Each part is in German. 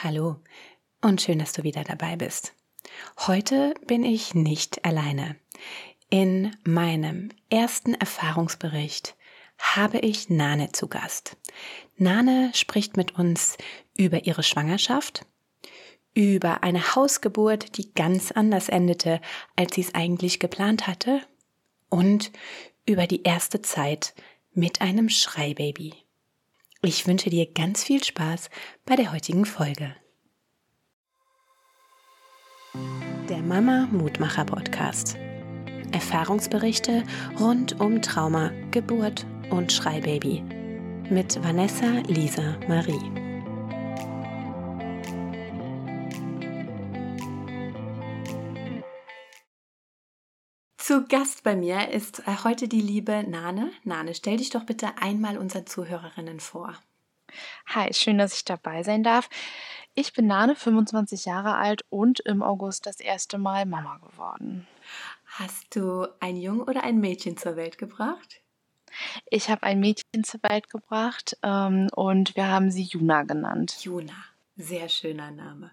Hallo und schön, dass du wieder dabei bist. Heute bin ich nicht alleine. In meinem ersten Erfahrungsbericht habe ich Nane zu Gast. Nane spricht mit uns über ihre Schwangerschaft, über eine Hausgeburt, die ganz anders endete, als sie es eigentlich geplant hatte, und über die erste Zeit mit einem Schreibaby. Ich wünsche dir ganz viel Spaß bei der heutigen Folge. Der Mama Mutmacher Podcast. Erfahrungsberichte rund um Trauma, Geburt und Schreibaby mit Vanessa Lisa Marie. Zu Gast bei mir ist äh, heute die liebe Nane. Nane, stell dich doch bitte einmal unseren Zuhörerinnen vor. Hi, schön, dass ich dabei sein darf. Ich bin Nane, 25 Jahre alt und im August das erste Mal Mama geworden. Hast du ein Jung oder ein Mädchen zur Welt gebracht? Ich habe ein Mädchen zur Welt gebracht ähm, und wir haben sie Juna genannt. Juna, sehr schöner Name.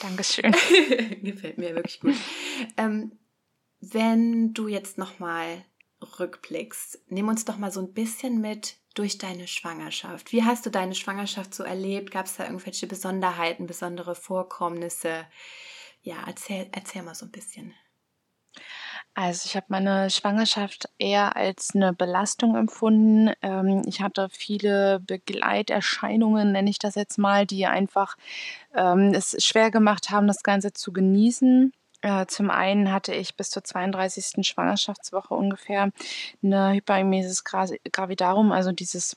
Dankeschön. Gefällt mir wirklich gut. ähm, wenn du jetzt nochmal rückblickst, nimm uns doch mal so ein bisschen mit durch deine Schwangerschaft. Wie hast du deine Schwangerschaft so erlebt? Gab es da irgendwelche Besonderheiten, besondere Vorkommnisse? Ja, erzähl, erzähl mal so ein bisschen. Also ich habe meine Schwangerschaft eher als eine Belastung empfunden. Ähm, ich hatte viele Begleiterscheinungen, nenne ich das jetzt mal, die einfach ähm, es schwer gemacht haben, das Ganze zu genießen. Äh, zum einen hatte ich bis zur 32. Schwangerschaftswoche ungefähr eine Hyperemesis gravidarum, also dieses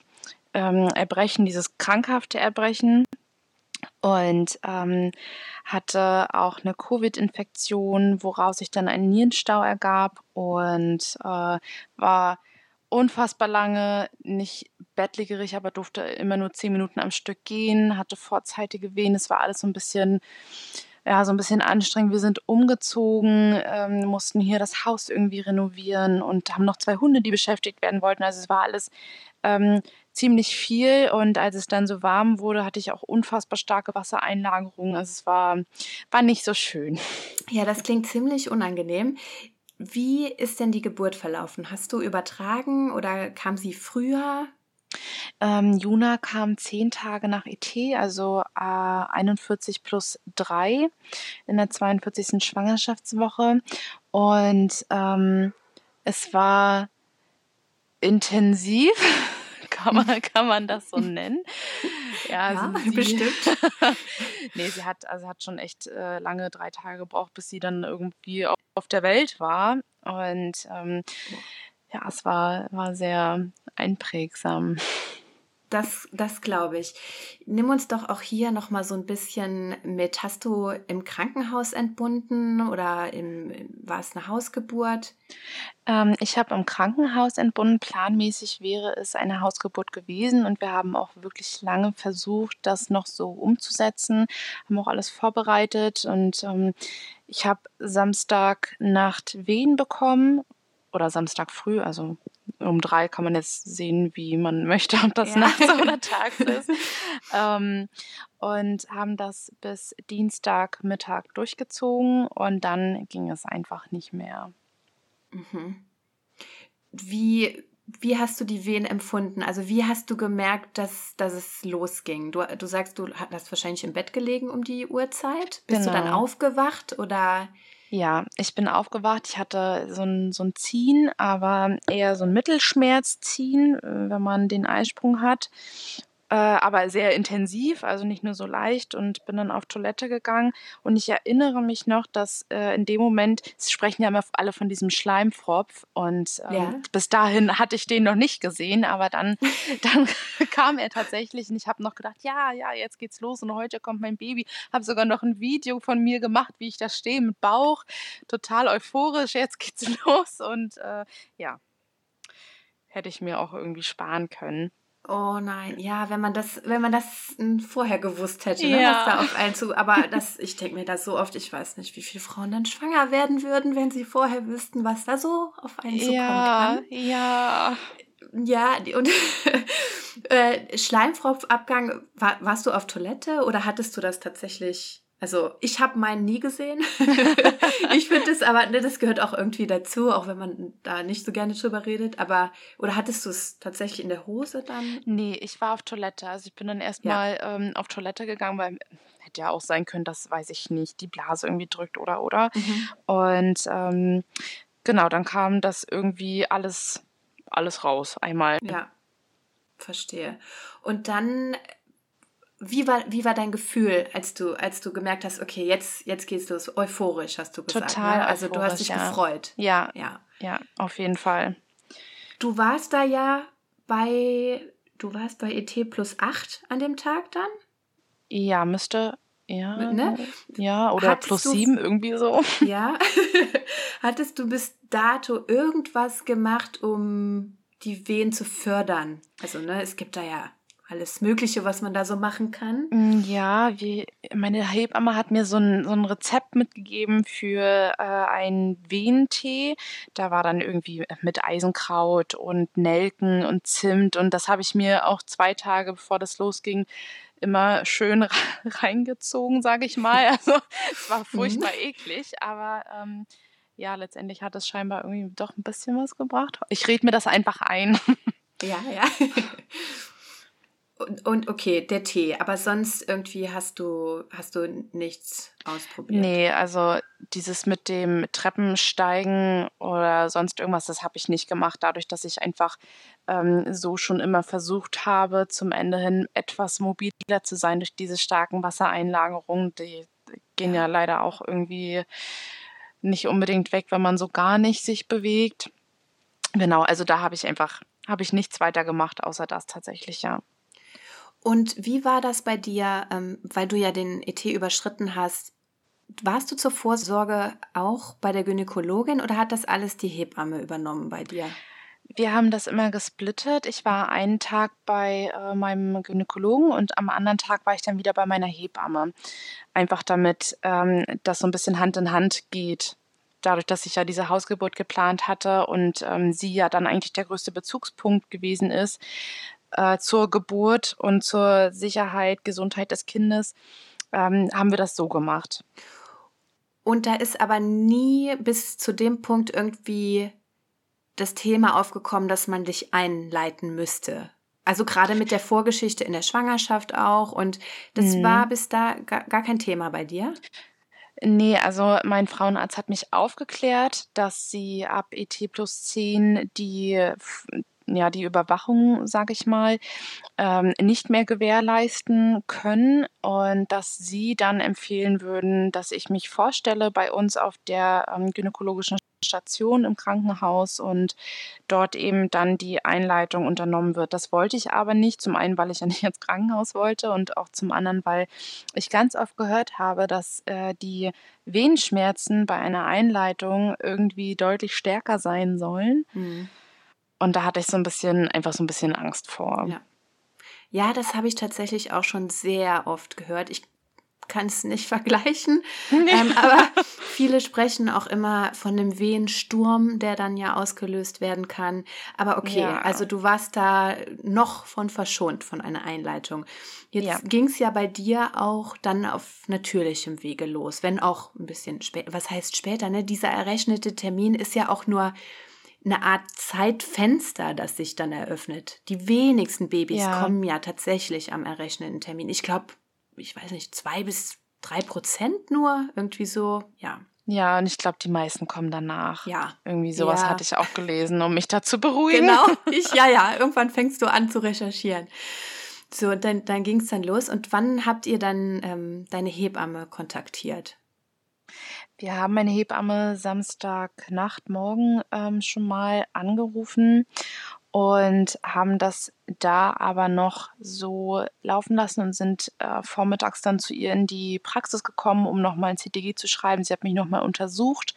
ähm, Erbrechen, dieses krankhafte Erbrechen und ähm, hatte auch eine Covid-Infektion, woraus sich dann ein Nierenstau ergab und äh, war unfassbar lange nicht bettlägerig, aber durfte immer nur zehn Minuten am Stück gehen, hatte vorzeitige Wehen. Es war alles so ein bisschen ja, so ein bisschen anstrengend. Wir sind umgezogen, ähm, mussten hier das Haus irgendwie renovieren und haben noch zwei Hunde, die beschäftigt werden wollten. Also es war alles ähm, ziemlich viel und als es dann so warm wurde, hatte ich auch unfassbar starke Wassereinlagerungen. Also es war, war nicht so schön. Ja, das klingt ziemlich unangenehm. Wie ist denn die Geburt verlaufen? Hast du übertragen oder kam sie früher? Ähm, Juna kam zehn Tage nach ET, also äh, 41 plus 3 in der 42. Schwangerschaftswoche. Und ähm, es war intensiv, kann man, kann man das so nennen. Ja, ja sie, bestimmt. nee, sie hat, also hat schon echt äh, lange drei Tage gebraucht, bis sie dann irgendwie auf, auf der Welt war. Und ähm, ja, es war, war sehr einprägsam. Das, das glaube ich. Nimm uns doch auch hier noch mal so ein bisschen mit. Hast du im Krankenhaus entbunden oder im, war es eine Hausgeburt? Ähm, ich habe im Krankenhaus entbunden. Planmäßig wäre es eine Hausgeburt gewesen und wir haben auch wirklich lange versucht, das noch so umzusetzen, haben auch alles vorbereitet und ähm, ich habe Samstagnacht Wehen bekommen oder Samstag früh, also um drei kann man jetzt sehen, wie man möchte, ob das ja. nachts oder tags ist. ähm, und haben das bis Dienstagmittag durchgezogen und dann ging es einfach nicht mehr. Mhm. Wie, wie hast du die Wehen empfunden? Also wie hast du gemerkt, dass, dass es losging? Du, du sagst, du hast wahrscheinlich im Bett gelegen um die Uhrzeit. Bist genau. du dann genau. aufgewacht oder? Ja, ich bin aufgewacht. Ich hatte so ein, so ein Ziehen, aber eher so ein Mittelschmerzziehen, äh, wenn man den Eisprung hat äh, aber sehr intensiv, also nicht nur so leicht und bin dann auf Toilette gegangen. Und ich erinnere mich noch, dass äh, in dem Moment, sie sprechen ja immer alle von diesem Schleimfropf und ähm, ja. bis dahin hatte ich den noch nicht gesehen, aber dann, dann kam er tatsächlich und ich habe noch gedacht, ja, ja, jetzt geht's los und heute kommt mein Baby. Habe sogar noch ein Video von mir gemacht, wie ich da stehe mit Bauch, total euphorisch, jetzt geht's los und äh, ja, hätte ich mir auch irgendwie sparen können. Oh nein, ja, wenn man das, wenn man das vorher gewusst hätte, ne, was da auf einen zu. Aber das, ich denke mir das so oft, ich weiß nicht, wie viele Frauen dann schwanger werden würden, wenn sie vorher wüssten, was da so auf einen zukommen ja, kann. Ja. ja, und äh, Schleimfropfabgang, war, warst du auf Toilette oder hattest du das tatsächlich? Also ich habe meinen nie gesehen. ich finde das aber, ne, das gehört auch irgendwie dazu, auch wenn man da nicht so gerne drüber redet. Aber, oder hattest du es tatsächlich in der Hose dann? Nee, ich war auf Toilette. Also ich bin dann erstmal ja. ähm, auf Toilette gegangen, weil hätte ja auch sein können, dass, weiß ich nicht, die Blase irgendwie drückt oder oder. Mhm. Und ähm, genau, dann kam das irgendwie alles, alles raus einmal. Ja, verstehe. Und dann wie war, wie war dein Gefühl, als du, als du gemerkt hast, okay, jetzt, jetzt geht's los? Euphorisch, hast du gesagt. Total. Ne? Also du hast dich ja. gefreut. Ja. Ja. Ja, auf jeden Fall. Du warst da ja bei, du warst bei ET plus 8 an dem Tag dann? Ja, müsste, ja. Ne? Ja, oder Hattest plus 7 irgendwie so. Ja. Hattest du bis dato irgendwas gemacht, um die Wehen zu fördern? Also, ne, es gibt da ja alles Mögliche, was man da so machen kann. Mm, ja, wie meine Hebamme hat mir so ein, so ein Rezept mitgegeben für äh, einen Wehentee. Da war dann irgendwie mit Eisenkraut und Nelken und Zimt und das habe ich mir auch zwei Tage bevor das losging immer schön reingezogen, sage ich mal. Also es war furchtbar mhm. eklig, aber ähm, ja, letztendlich hat es scheinbar irgendwie doch ein bisschen was gebracht. Ich rede mir das einfach ein. Ja, ja. Und, okay, der Tee, aber sonst irgendwie hast du, hast du nichts ausprobiert? Nee, also dieses mit dem Treppensteigen oder sonst irgendwas, das habe ich nicht gemacht, dadurch, dass ich einfach ähm, so schon immer versucht habe, zum Ende hin etwas mobiler zu sein durch diese starken Wassereinlagerungen. Die gehen ja leider auch irgendwie nicht unbedingt weg, wenn man so gar nicht sich bewegt. Genau, also da habe ich einfach, habe ich nichts weiter gemacht, außer das tatsächlich, ja. Und wie war das bei dir, ähm, weil du ja den ET überschritten hast? Warst du zur Vorsorge auch bei der Gynäkologin oder hat das alles die Hebamme übernommen bei dir? Wir haben das immer gesplittet. Ich war einen Tag bei äh, meinem Gynäkologen und am anderen Tag war ich dann wieder bei meiner Hebamme. Einfach damit ähm, das so ein bisschen Hand in Hand geht. Dadurch, dass ich ja diese Hausgeburt geplant hatte und ähm, sie ja dann eigentlich der größte Bezugspunkt gewesen ist, äh, zur Geburt und zur Sicherheit, Gesundheit des Kindes, ähm, haben wir das so gemacht. Und da ist aber nie bis zu dem Punkt irgendwie das Thema aufgekommen, dass man dich einleiten müsste. Also gerade mit der Vorgeschichte in der Schwangerschaft auch. Und das mhm. war bis da gar, gar kein Thema bei dir? Nee, also mein Frauenarzt hat mich aufgeklärt, dass sie ab ET plus 10 die ja, die Überwachung, sage ich mal, ähm, nicht mehr gewährleisten können und dass sie dann empfehlen würden, dass ich mich vorstelle bei uns auf der ähm, gynäkologischen Station im Krankenhaus und dort eben dann die Einleitung unternommen wird. Das wollte ich aber nicht. Zum einen, weil ich ja nicht ins Krankenhaus wollte und auch zum anderen, weil ich ganz oft gehört habe, dass äh, die Wehenschmerzen bei einer Einleitung irgendwie deutlich stärker sein sollen. Mhm. Und da hatte ich so ein bisschen, einfach so ein bisschen Angst vor. Ja, ja das habe ich tatsächlich auch schon sehr oft gehört. Ich kann es nicht vergleichen, nee. ähm, aber viele sprechen auch immer von einem Wehensturm, der dann ja ausgelöst werden kann. Aber okay, ja. also du warst da noch von verschont von einer Einleitung. Jetzt ja. ging es ja bei dir auch dann auf natürlichem Wege los, wenn auch ein bisschen später. Was heißt später? Ne? Dieser errechnete Termin ist ja auch nur eine Art Zeitfenster, das sich dann eröffnet. Die wenigsten Babys ja. kommen ja tatsächlich am errechneten Termin. Ich glaube, ich weiß nicht, zwei bis drei Prozent nur, irgendwie so, ja. Ja, und ich glaube, die meisten kommen danach. Ja. Irgendwie sowas ja. hatte ich auch gelesen, um mich da zu beruhigen. Genau, ich, ja, ja, irgendwann fängst du an zu recherchieren. So, dann, dann ging es dann los. Und wann habt ihr dann ähm, deine Hebamme kontaktiert? Wir haben meine Hebamme Samstagnacht morgen ähm, schon mal angerufen und haben das da aber noch so laufen lassen und sind äh, vormittags dann zu ihr in die Praxis gekommen, um nochmal ein CTG zu schreiben. Sie hat mich nochmal untersucht.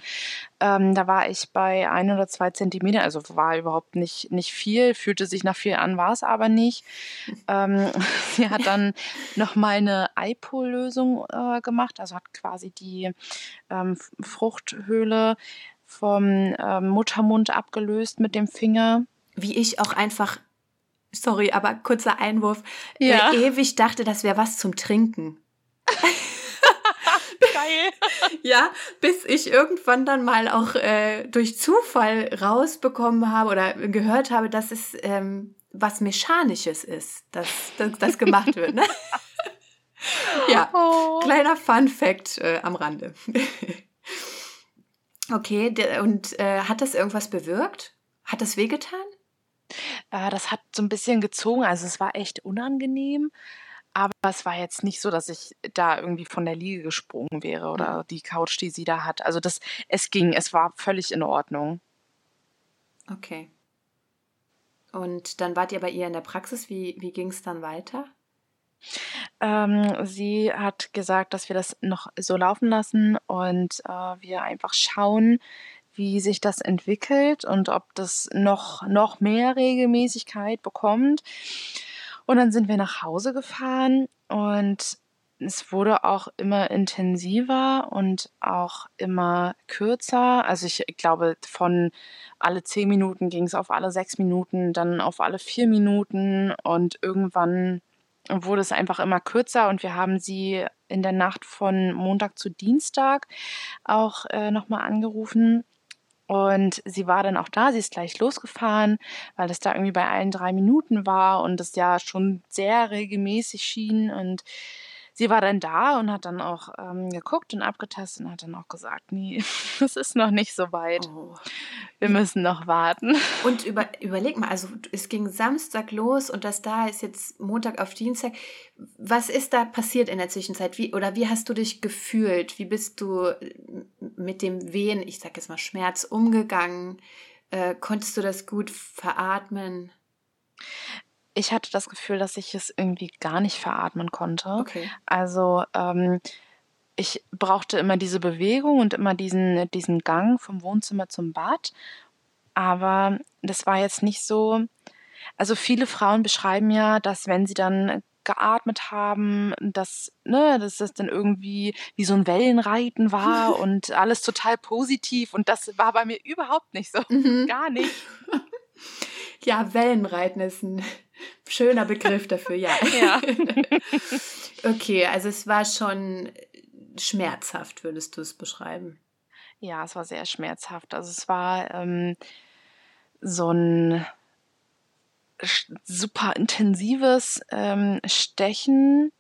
Ähm, da war ich bei ein oder zwei Zentimeter, also war überhaupt nicht, nicht viel, fühlte sich nach viel an, war es aber nicht. Ähm, sie hat dann nochmal eine IPO-Lösung äh, gemacht, also hat quasi die ähm, Fruchthöhle vom ähm, Muttermund abgelöst mit dem Finger wie ich auch einfach, sorry, aber kurzer Einwurf, ja. äh, ewig dachte, das wäre was zum Trinken. Geil. ja, bis ich irgendwann dann mal auch äh, durch Zufall rausbekommen habe oder gehört habe, dass es ähm, was Mechanisches ist, dass das gemacht wird. Ne? ja, oh. kleiner Fun Fact äh, am Rande. okay, und äh, hat das irgendwas bewirkt? Hat das wehgetan? Äh, das hat so ein bisschen gezogen, also es war echt unangenehm. Aber es war jetzt nicht so, dass ich da irgendwie von der Liege gesprungen wäre oder mhm. die Couch, die sie da hat. Also das, es ging, es war völlig in Ordnung. Okay. Und dann wart ihr bei ihr in der Praxis. Wie, wie ging es dann weiter? Ähm, sie hat gesagt, dass wir das noch so laufen lassen und äh, wir einfach schauen, wie sich das entwickelt und ob das noch, noch mehr Regelmäßigkeit bekommt. Und dann sind wir nach Hause gefahren und es wurde auch immer intensiver und auch immer kürzer. Also ich glaube, von alle zehn Minuten ging es auf alle sechs Minuten, dann auf alle vier Minuten und irgendwann wurde es einfach immer kürzer und wir haben sie in der Nacht von Montag zu Dienstag auch äh, nochmal angerufen und sie war dann auch da, sie ist gleich losgefahren, weil es da irgendwie bei allen drei Minuten war und es ja schon sehr regelmäßig schien. Und sie war dann da und hat dann auch ähm, geguckt und abgetastet und hat dann auch gesagt, nee, es ist noch nicht so weit. Oh. Wir müssen noch warten. Und über, überleg mal, also es ging Samstag los und das da ist jetzt Montag auf Dienstag. Was ist da passiert in der Zwischenzeit? Wie, oder wie hast du dich gefühlt? Wie bist du mit dem Wehen, ich sag jetzt mal Schmerz, umgegangen? Äh, konntest du das gut veratmen? Ich hatte das Gefühl, dass ich es irgendwie gar nicht veratmen konnte. Okay. Also ähm, ich brauchte immer diese Bewegung und immer diesen, diesen Gang vom Wohnzimmer zum Bad. Aber das war jetzt nicht so. Also viele Frauen beschreiben ja, dass wenn sie dann geatmet haben, dass, ne, dass das dann irgendwie wie so ein Wellenreiten war und alles total positiv. Und das war bei mir überhaupt nicht so. Mhm. Gar nicht. Ja, Wellenreiten ist ein schöner Begriff dafür, ja. ja. okay, also es war schon schmerzhaft, würdest du es beschreiben? Ja, es war sehr schmerzhaft. Also es war ähm, so ein super intensives ähm, Stechen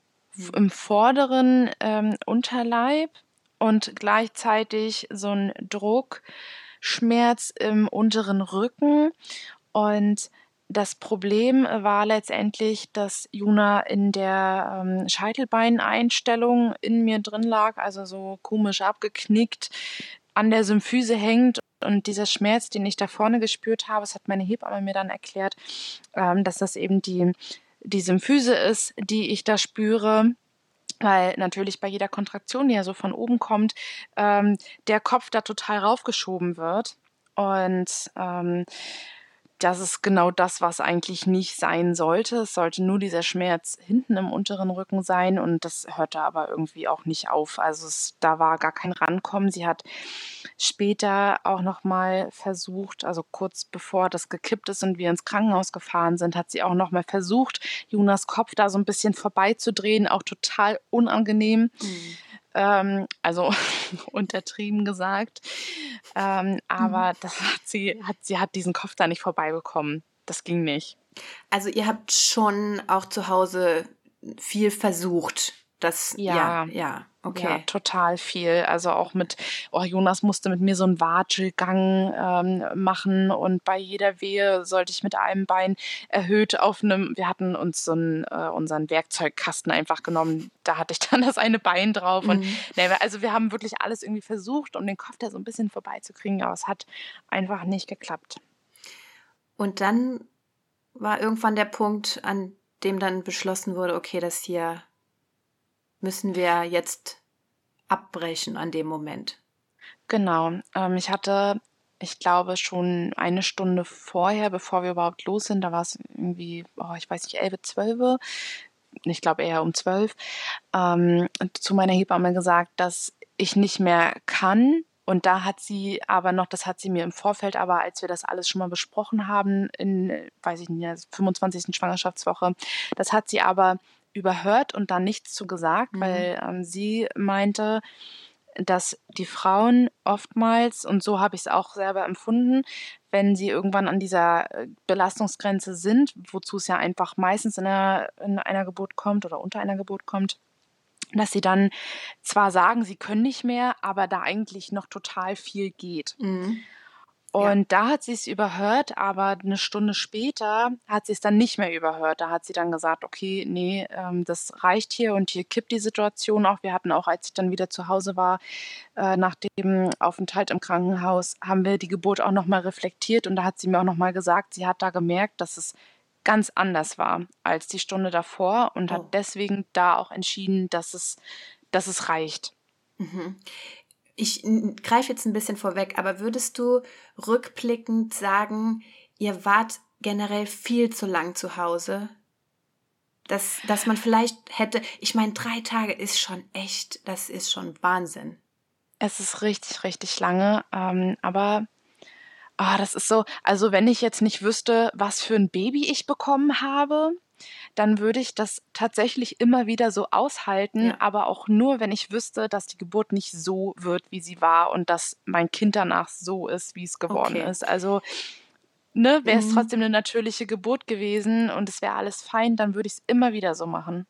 im vorderen ähm, Unterleib und gleichzeitig so ein Druckschmerz im unteren Rücken und das Problem war letztendlich, dass Juna in der ähm, Scheitelbeineinstellung in mir drin lag, also so komisch abgeknickt, an der Symphyse hängt. Und dieser Schmerz, den ich da vorne gespürt habe, das hat meine Hebamme mir dann erklärt, ähm, dass das eben die, die Symphyse ist, die ich da spüre weil natürlich bei jeder Kontraktion, die ja so von oben kommt, ähm, der Kopf da total raufgeschoben wird. Und ähm, das ist genau das, was eigentlich nicht sein sollte. Es sollte nur dieser Schmerz hinten im unteren Rücken sein und das hörte aber irgendwie auch nicht auf. Also es, da war gar kein Rankommen. Sie hat später auch noch mal versucht, also kurz bevor das gekippt ist und wir ins Krankenhaus gefahren sind, hat sie auch noch mal versucht, Jonas Kopf da so ein bisschen vorbeizudrehen, auch total unangenehm. Mhm. Ähm, also untertrieben gesagt. Ähm, aber mhm. das hat sie, hat, sie hat diesen Kopf da nicht vorbeibekommen. Das ging nicht. Also ihr habt schon auch zu Hause viel versucht. Das, ja, ja, ja. Okay. Ja, total viel. Also auch mit, oh, Jonas musste mit mir so einen Watschelgang ähm, machen und bei jeder Wehe sollte ich mit einem Bein erhöht auf einem, wir hatten uns so einen, äh, unseren Werkzeugkasten einfach genommen, da hatte ich dann das eine Bein drauf mhm. und ne, also wir haben wirklich alles irgendwie versucht, um den Kopf da so ein bisschen vorbeizukriegen, aber es hat einfach nicht geklappt. Und dann war irgendwann der Punkt, an dem dann beschlossen wurde, okay, das hier müssen wir jetzt abbrechen an dem Moment? Genau. Ähm, ich hatte, ich glaube, schon eine Stunde vorher, bevor wir überhaupt los sind, da war es irgendwie, oh, ich weiß nicht, 11, 12, ich glaube eher um 12, ähm, zu meiner Hebamme gesagt, dass ich nicht mehr kann, Und da hat sie aber noch, das hat sie mir im Vorfeld, aber als wir das alles schon mal besprochen haben, in, weiß ich nicht, 25. Schwangerschaftswoche, das hat sie aber überhört und dann nichts zu gesagt, mhm. weil ähm, sie meinte, dass die Frauen oftmals, und so habe ich es auch selber empfunden, wenn sie irgendwann an dieser äh, Belastungsgrenze sind, wozu es ja einfach meistens in einer, in einer Geburt kommt oder unter einer Geburt kommt, dass sie dann zwar sagen, sie können nicht mehr, aber da eigentlich noch total viel geht. Mhm. Und ja. da hat sie es überhört, aber eine Stunde später hat sie es dann nicht mehr überhört. Da hat sie dann gesagt, okay, nee, ähm, das reicht hier und hier kippt die Situation auch. Wir hatten auch, als ich dann wieder zu Hause war, äh, nach dem Aufenthalt im Krankenhaus, haben wir die Geburt auch nochmal reflektiert und da hat sie mir auch nochmal gesagt, sie hat da gemerkt, dass es ganz anders war als die Stunde davor und oh. hat deswegen da auch entschieden, dass es, dass es reicht. Mhm. Ich greife jetzt ein bisschen vorweg, aber würdest du rückblickend sagen, ihr wart generell viel zu lang zu Hause? Dass, dass man vielleicht hätte, ich meine, drei Tage ist schon echt, das ist schon Wahnsinn. Es ist richtig, richtig lange, ähm, aber oh, das ist so, also wenn ich jetzt nicht wüsste, was für ein Baby ich bekommen habe, dann würde ich das tatsächlich immer wieder so aushalten, ja. aber auch nur, wenn ich wüsste, dass die Geburt nicht so wird, wie sie war und dass mein Kind danach so ist, wie es geworden okay. ist. Also ne, wäre es mhm. trotzdem eine natürliche Geburt gewesen und es wäre alles fein, dann würde ich es immer wieder so machen.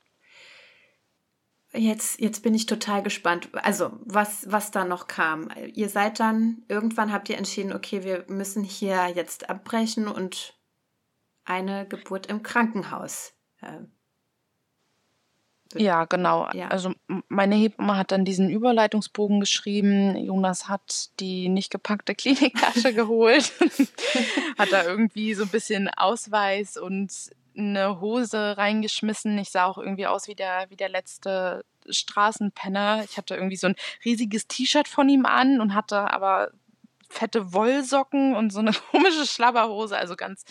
Jetzt, jetzt bin ich total gespannt. Also, was, was da noch kam. Ihr seid dann, irgendwann habt ihr entschieden, okay, wir müssen hier jetzt abbrechen und eine Geburt im Krankenhaus. Äh, ja, genau. Ja. Also meine Hebamme hat dann diesen Überleitungsbogen geschrieben. Jonas hat die nicht gepackte Kliniktasche geholt, hat da irgendwie so ein bisschen Ausweis und eine Hose reingeschmissen. Ich sah auch irgendwie aus wie der, wie der letzte Straßenpenner. Ich hatte irgendwie so ein riesiges T-Shirt von ihm an und hatte aber fette Wollsocken und so eine komische Schlabberhose, also ganz.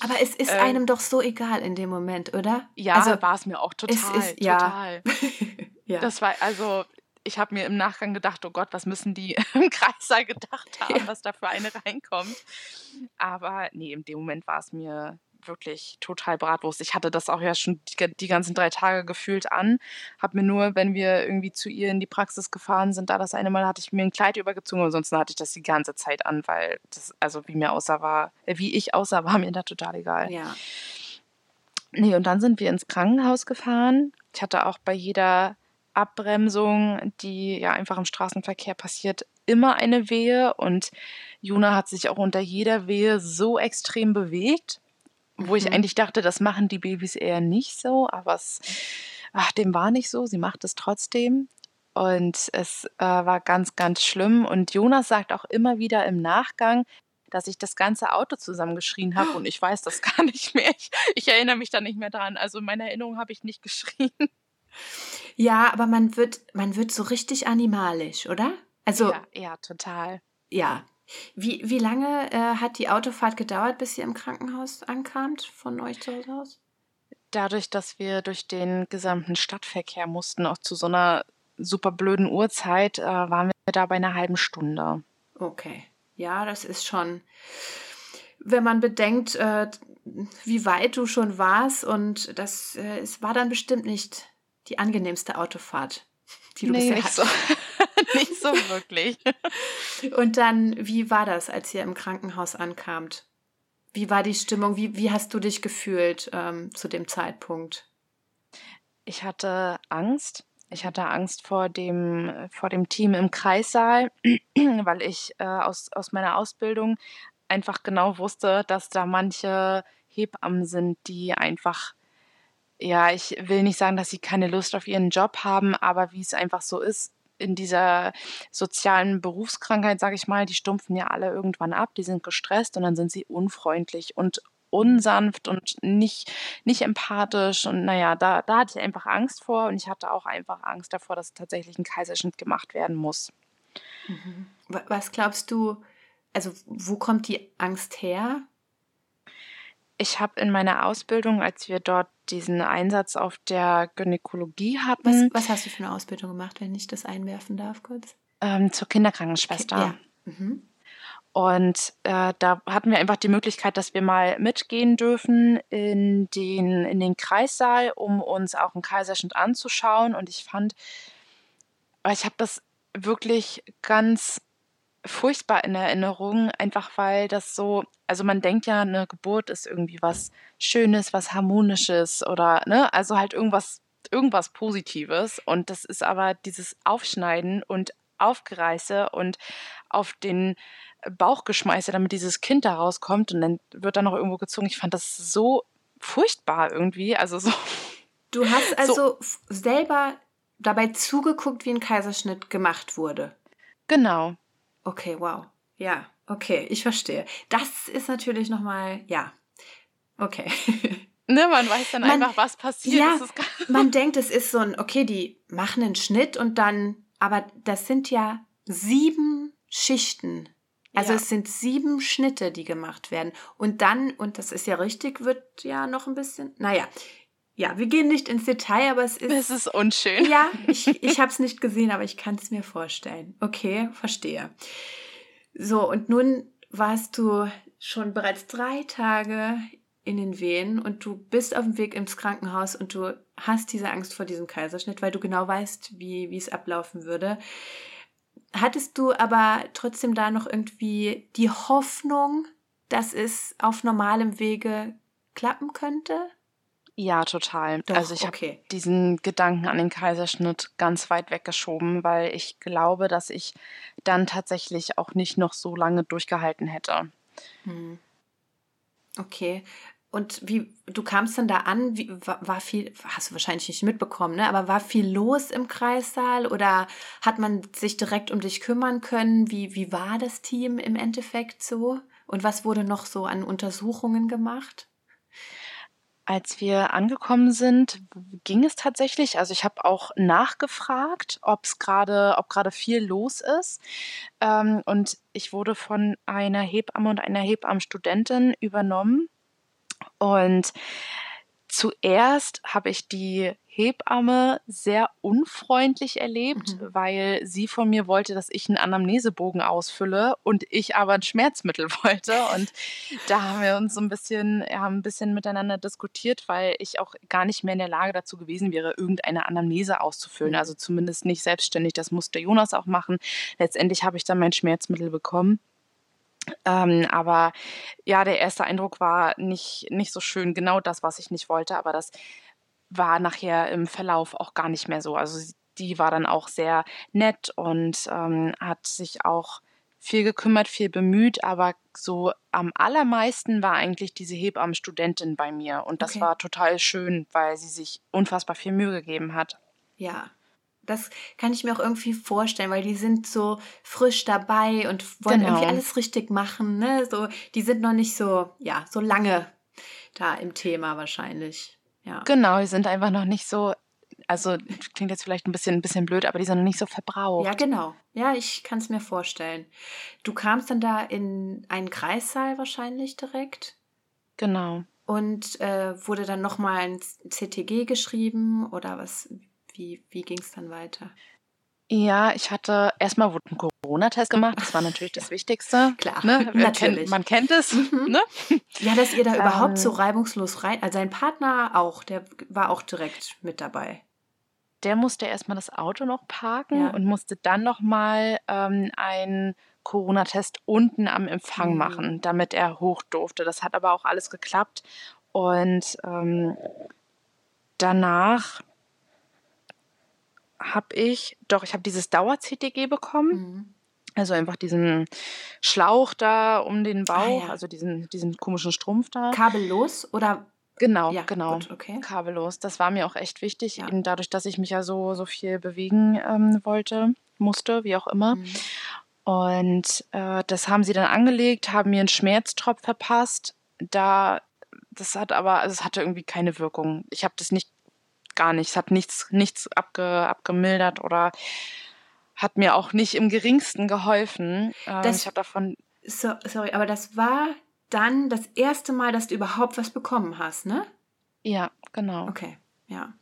Aber es ist äh, einem doch so egal in dem Moment, oder? Ja, also war es mir auch total, es ist, total. Ja. ja. Das war also. Ich habe mir im Nachgang gedacht, oh Gott, was müssen die im Kreissaal gedacht haben, ja. was da für eine reinkommt. Aber nee, in dem Moment war es mir wirklich total Bratwurst. Ich hatte das auch ja schon die, die ganzen drei Tage gefühlt an. Hab mir nur, wenn wir irgendwie zu ihr in die Praxis gefahren sind, da das eine Mal hatte ich mir ein Kleid übergezogen, ansonsten hatte ich das die ganze Zeit an, weil das, also wie mir aussah, war, äh, wie ich aussah, war mir da total egal. Ja. Nee, und dann sind wir ins Krankenhaus gefahren. Ich hatte auch bei jeder Abbremsung, die ja einfach im Straßenverkehr passiert, immer eine Wehe und Juna hat sich auch unter jeder Wehe so extrem bewegt wo ich mhm. eigentlich dachte, das machen die Babys eher nicht so, aber es, ach, dem war nicht so. Sie macht es trotzdem. Und es äh, war ganz, ganz schlimm. Und Jonas sagt auch immer wieder im Nachgang, dass ich das ganze Auto zusammengeschrien habe und ich weiß das gar nicht mehr. Ich, ich erinnere mich da nicht mehr dran. Also in meiner Erinnerung habe ich nicht geschrien. Ja, aber man wird, man wird so richtig animalisch, oder? Also ja, ja total. Ja, wie, wie lange äh, hat die Autofahrt gedauert, bis ihr im Krankenhaus ankamt, von euch zu Hause aus? Dadurch, dass wir durch den gesamten Stadtverkehr mussten, auch zu so einer super blöden Uhrzeit, äh, waren wir da bei einer halben Stunde. Okay. Ja, das ist schon, wenn man bedenkt, äh, wie weit du schon warst und das äh, es war dann bestimmt nicht die angenehmste Autofahrt, die du nee, bisher hattest. So. nicht so wirklich. Und dann, wie war das, als ihr im Krankenhaus ankamt? Wie war die Stimmung? Wie, wie hast du dich gefühlt ähm, zu dem Zeitpunkt? Ich hatte Angst. Ich hatte Angst vor dem, vor dem Team im Kreissaal, weil ich äh, aus, aus meiner Ausbildung einfach genau wusste, dass da manche Hebammen sind, die einfach, ja, ich will nicht sagen, dass sie keine Lust auf ihren Job haben, aber wie es einfach so ist, in dieser sozialen Berufskrankheit, sage ich mal, die stumpfen ja alle irgendwann ab, die sind gestresst und dann sind sie unfreundlich und unsanft und nicht, nicht empathisch. Und naja, da, da hatte ich einfach Angst vor und ich hatte auch einfach Angst davor, dass tatsächlich ein Kaiserschnitt gemacht werden muss. Mhm. Was glaubst du, also wo kommt die Angst her? Ich habe in meiner Ausbildung, als wir dort diesen Einsatz auf der Gynäkologie hatten. Was, was, hast du für eine Ausbildung gemacht, wenn ich das einwerfen darf kurz? ähm, zur Kinderkrankenschwester. Ja. Mhm. Und äh, da hatten wir einfach die Möglichkeit, dass wir mal mitgehen dürfen in den, in den Kreissaal, um uns auch einen Kaiserschnitt anzuschauen. Und ich fand, ich habe das wirklich ganz furchtbar in Erinnerung, einfach weil das so, also man denkt ja, eine Geburt ist irgendwie was Schönes, was Harmonisches oder, ne, also halt irgendwas, irgendwas Positives. Und das ist aber dieses Aufschneiden und Aufgereiße und auf den Bauch geschmeiße, damit dieses Kind da rauskommt und dann wird da noch irgendwo gezogen. Ich fand das so furchtbar irgendwie. Also so. Du hast also so. selber dabei zugeguckt, wie ein Kaiserschnitt gemacht wurde. Genau. Okay, wow. Ja, okay, ich verstehe. Das ist natürlich nochmal, ja, okay. Ne, man weiß dann man, einfach, was passiert. Ja, man denkt, es ist so ein, okay, die machen einen Schnitt und dann, aber das sind ja sieben Schichten. Also ja. es sind sieben Schnitte, die gemacht werden. Und dann, und das ist ja richtig, wird ja noch ein bisschen, naja, ja, wir gehen nicht ins Detail, aber es ist. Es ist unschön. Ja, ich, ich habe es nicht gesehen, aber ich kann es mir vorstellen. Okay, verstehe. So, und nun warst du schon bereits drei Tage in den Wehen und du bist auf dem Weg ins Krankenhaus und du hast diese Angst vor diesem Kaiserschnitt, weil du genau weißt, wie, wie es ablaufen würde. Hattest du aber trotzdem da noch irgendwie die Hoffnung, dass es auf normalem Wege klappen könnte? Ja, total. Doch, also ich okay. habe diesen Gedanken an den Kaiserschnitt ganz weit weggeschoben, weil ich glaube, dass ich dann tatsächlich auch nicht noch so lange durchgehalten hätte. Hm. Okay. Und wie, du kamst dann da an, wie, war, war, viel, hast du wahrscheinlich nicht mitbekommen, ne? Aber war viel los im Kreissaal oder hat man sich direkt um dich kümmern können? Wie, wie war das Team im Endeffekt so? Und was wurde noch so an Untersuchungen gemacht? Als wir angekommen sind, ging es tatsächlich. Also ich habe auch nachgefragt, ob's grade, ob gerade viel los ist. Ähm, und ich wurde von einer Hebamme und einer Hebammenstudentin übernommen. Und zuerst habe ich die Hebamme sehr unfreundlich erlebt, mhm. weil sie von mir wollte, dass ich einen Anamnesebogen ausfülle und ich aber ein Schmerzmittel wollte. Und da haben wir uns so ein bisschen, ja, ein bisschen miteinander diskutiert, weil ich auch gar nicht mehr in der Lage dazu gewesen wäre, irgendeine Anamnese auszufüllen. Mhm. Also zumindest nicht selbstständig. Das musste Jonas auch machen. Letztendlich habe ich dann mein Schmerzmittel bekommen. Ähm, aber ja, der erste Eindruck war nicht, nicht so schön, genau das, was ich nicht wollte, aber das war nachher im Verlauf auch gar nicht mehr so. Also die war dann auch sehr nett und ähm, hat sich auch viel gekümmert, viel bemüht, aber so am allermeisten war eigentlich diese Hebammenstudentin bei mir und das okay. war total schön, weil sie sich unfassbar viel Mühe gegeben hat. Ja, das kann ich mir auch irgendwie vorstellen, weil die sind so frisch dabei und wollen genau. irgendwie alles richtig machen. Ne? So, die sind noch nicht so, ja, so lange da im Thema wahrscheinlich. Ja. Genau, die sind einfach noch nicht so, also klingt jetzt vielleicht ein bisschen, ein bisschen blöd, aber die sind noch nicht so verbraucht. Ja, genau. Ja, ich kann es mir vorstellen. Du kamst dann da in einen Kreissaal wahrscheinlich direkt. Genau. Und äh, wurde dann nochmal ein CTG geschrieben oder was? Wie, wie ging es dann weiter? Ja, ich hatte erstmal wurde ein Corona-Test gemacht. Das war natürlich das Wichtigste. Klar, ne? natürlich. Man kennt es. Mhm. Ne? Ja, dass ihr da ähm, überhaupt so reibungslos rein. Also sein Partner auch, der war auch direkt mit dabei. Der musste erstmal das Auto noch parken ja. und musste dann nochmal ähm, einen Corona-Test unten am Empfang mhm. machen, damit er hoch durfte. Das hat aber auch alles geklappt. Und ähm, danach habe ich, doch, ich habe dieses Dauer-CTG bekommen. Mhm. Also einfach diesen Schlauch da um den ah, Bauch, ah, ja. also diesen, diesen komischen Strumpf da. Kabellos oder? Genau, ja, genau. Gut, okay. Kabellos. Das war mir auch echt wichtig, ja. eben dadurch, dass ich mich ja so, so viel bewegen ähm, wollte, musste, wie auch immer. Mhm. Und äh, das haben sie dann angelegt, haben mir einen Schmerztropf verpasst. Da, das hat aber, also es hatte irgendwie keine Wirkung. Ich habe das nicht gar nicht. Es hat nichts, nichts abge, abgemildert oder hat mir auch nicht im geringsten geholfen. Ähm, das, ich habe davon. So, sorry, aber das war dann das erste Mal, dass du überhaupt was bekommen hast, ne? Ja, genau. Okay, ja.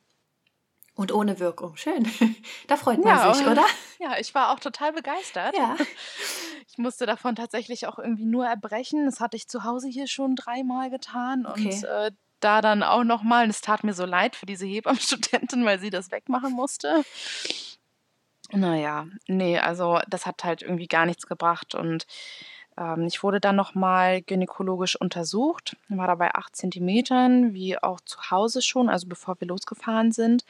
Und ohne Wirkung. Schön. Da freut man ja, sich, oder? Ja, ich war auch total begeistert. Ja. Ich musste davon tatsächlich auch irgendwie nur erbrechen. Das hatte ich zu Hause hier schon dreimal getan. Okay. Und äh, da dann auch nochmal, es tat mir so leid für diese Hebammenstudentin, weil sie das wegmachen musste. Naja, nee, also das hat halt irgendwie gar nichts gebracht und ähm, ich wurde dann nochmal gynäkologisch untersucht, war dabei acht Zentimetern, wie auch zu Hause schon, also bevor wir losgefahren sind.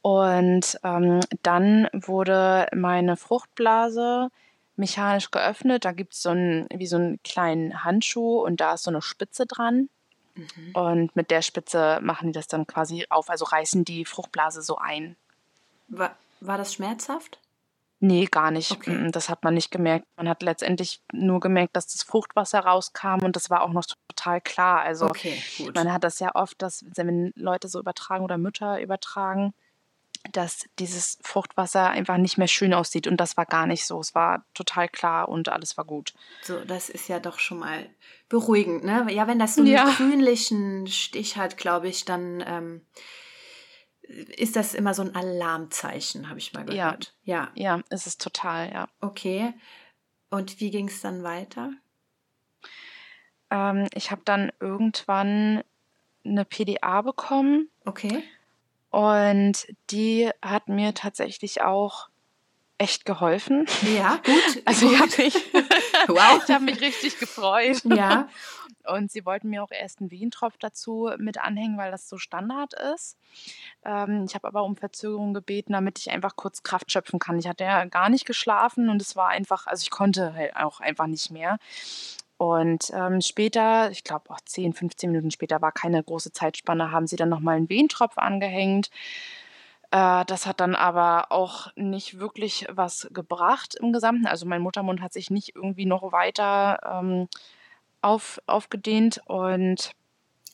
Und ähm, dann wurde meine Fruchtblase mechanisch geöffnet. Da gibt es so einen, wie so einen kleinen Handschuh und da ist so eine Spitze dran. Mhm. Und mit der Spitze machen die das dann quasi auf, also reißen die Fruchtblase so ein. War, war das schmerzhaft? Nee, gar nicht. Okay. Das hat man nicht gemerkt. Man hat letztendlich nur gemerkt, dass das Fruchtwasser rauskam und das war auch noch total klar. Also okay, man hat das ja oft, dass wenn Leute so übertragen oder Mütter übertragen, dass dieses Fruchtwasser einfach nicht mehr schön aussieht. Und das war gar nicht so. Es war total klar und alles war gut. So, das ist ja doch schon mal beruhigend, ne? Ja, wenn das so einen ja. grünlichen Stich hat, glaube ich, dann ähm, ist das immer so ein Alarmzeichen, habe ich mal gehört. Ja, ja, ja ist es total, ja. Okay. Und wie ging es dann weiter? Ähm, ich habe dann irgendwann eine PDA bekommen. Okay. Und die hat mir tatsächlich auch echt geholfen. Ja, gut. Also gut. ich habe mich, wow. ich hab mich richtig gefreut. Ja. Und sie wollten mir auch erst einen Wehentropf dazu mit anhängen, weil das so Standard ist. Ähm, ich habe aber um Verzögerung gebeten, damit ich einfach kurz Kraft schöpfen kann. Ich hatte ja gar nicht geschlafen und es war einfach, also ich konnte halt auch einfach nicht mehr. Und ähm, später, ich glaube auch 10, 15 Minuten später, war keine große Zeitspanne, haben sie dann nochmal einen Wehentropf angehängt. Äh, das hat dann aber auch nicht wirklich was gebracht im Gesamten. Also mein Muttermund hat sich nicht irgendwie noch weiter ähm, auf, aufgedehnt und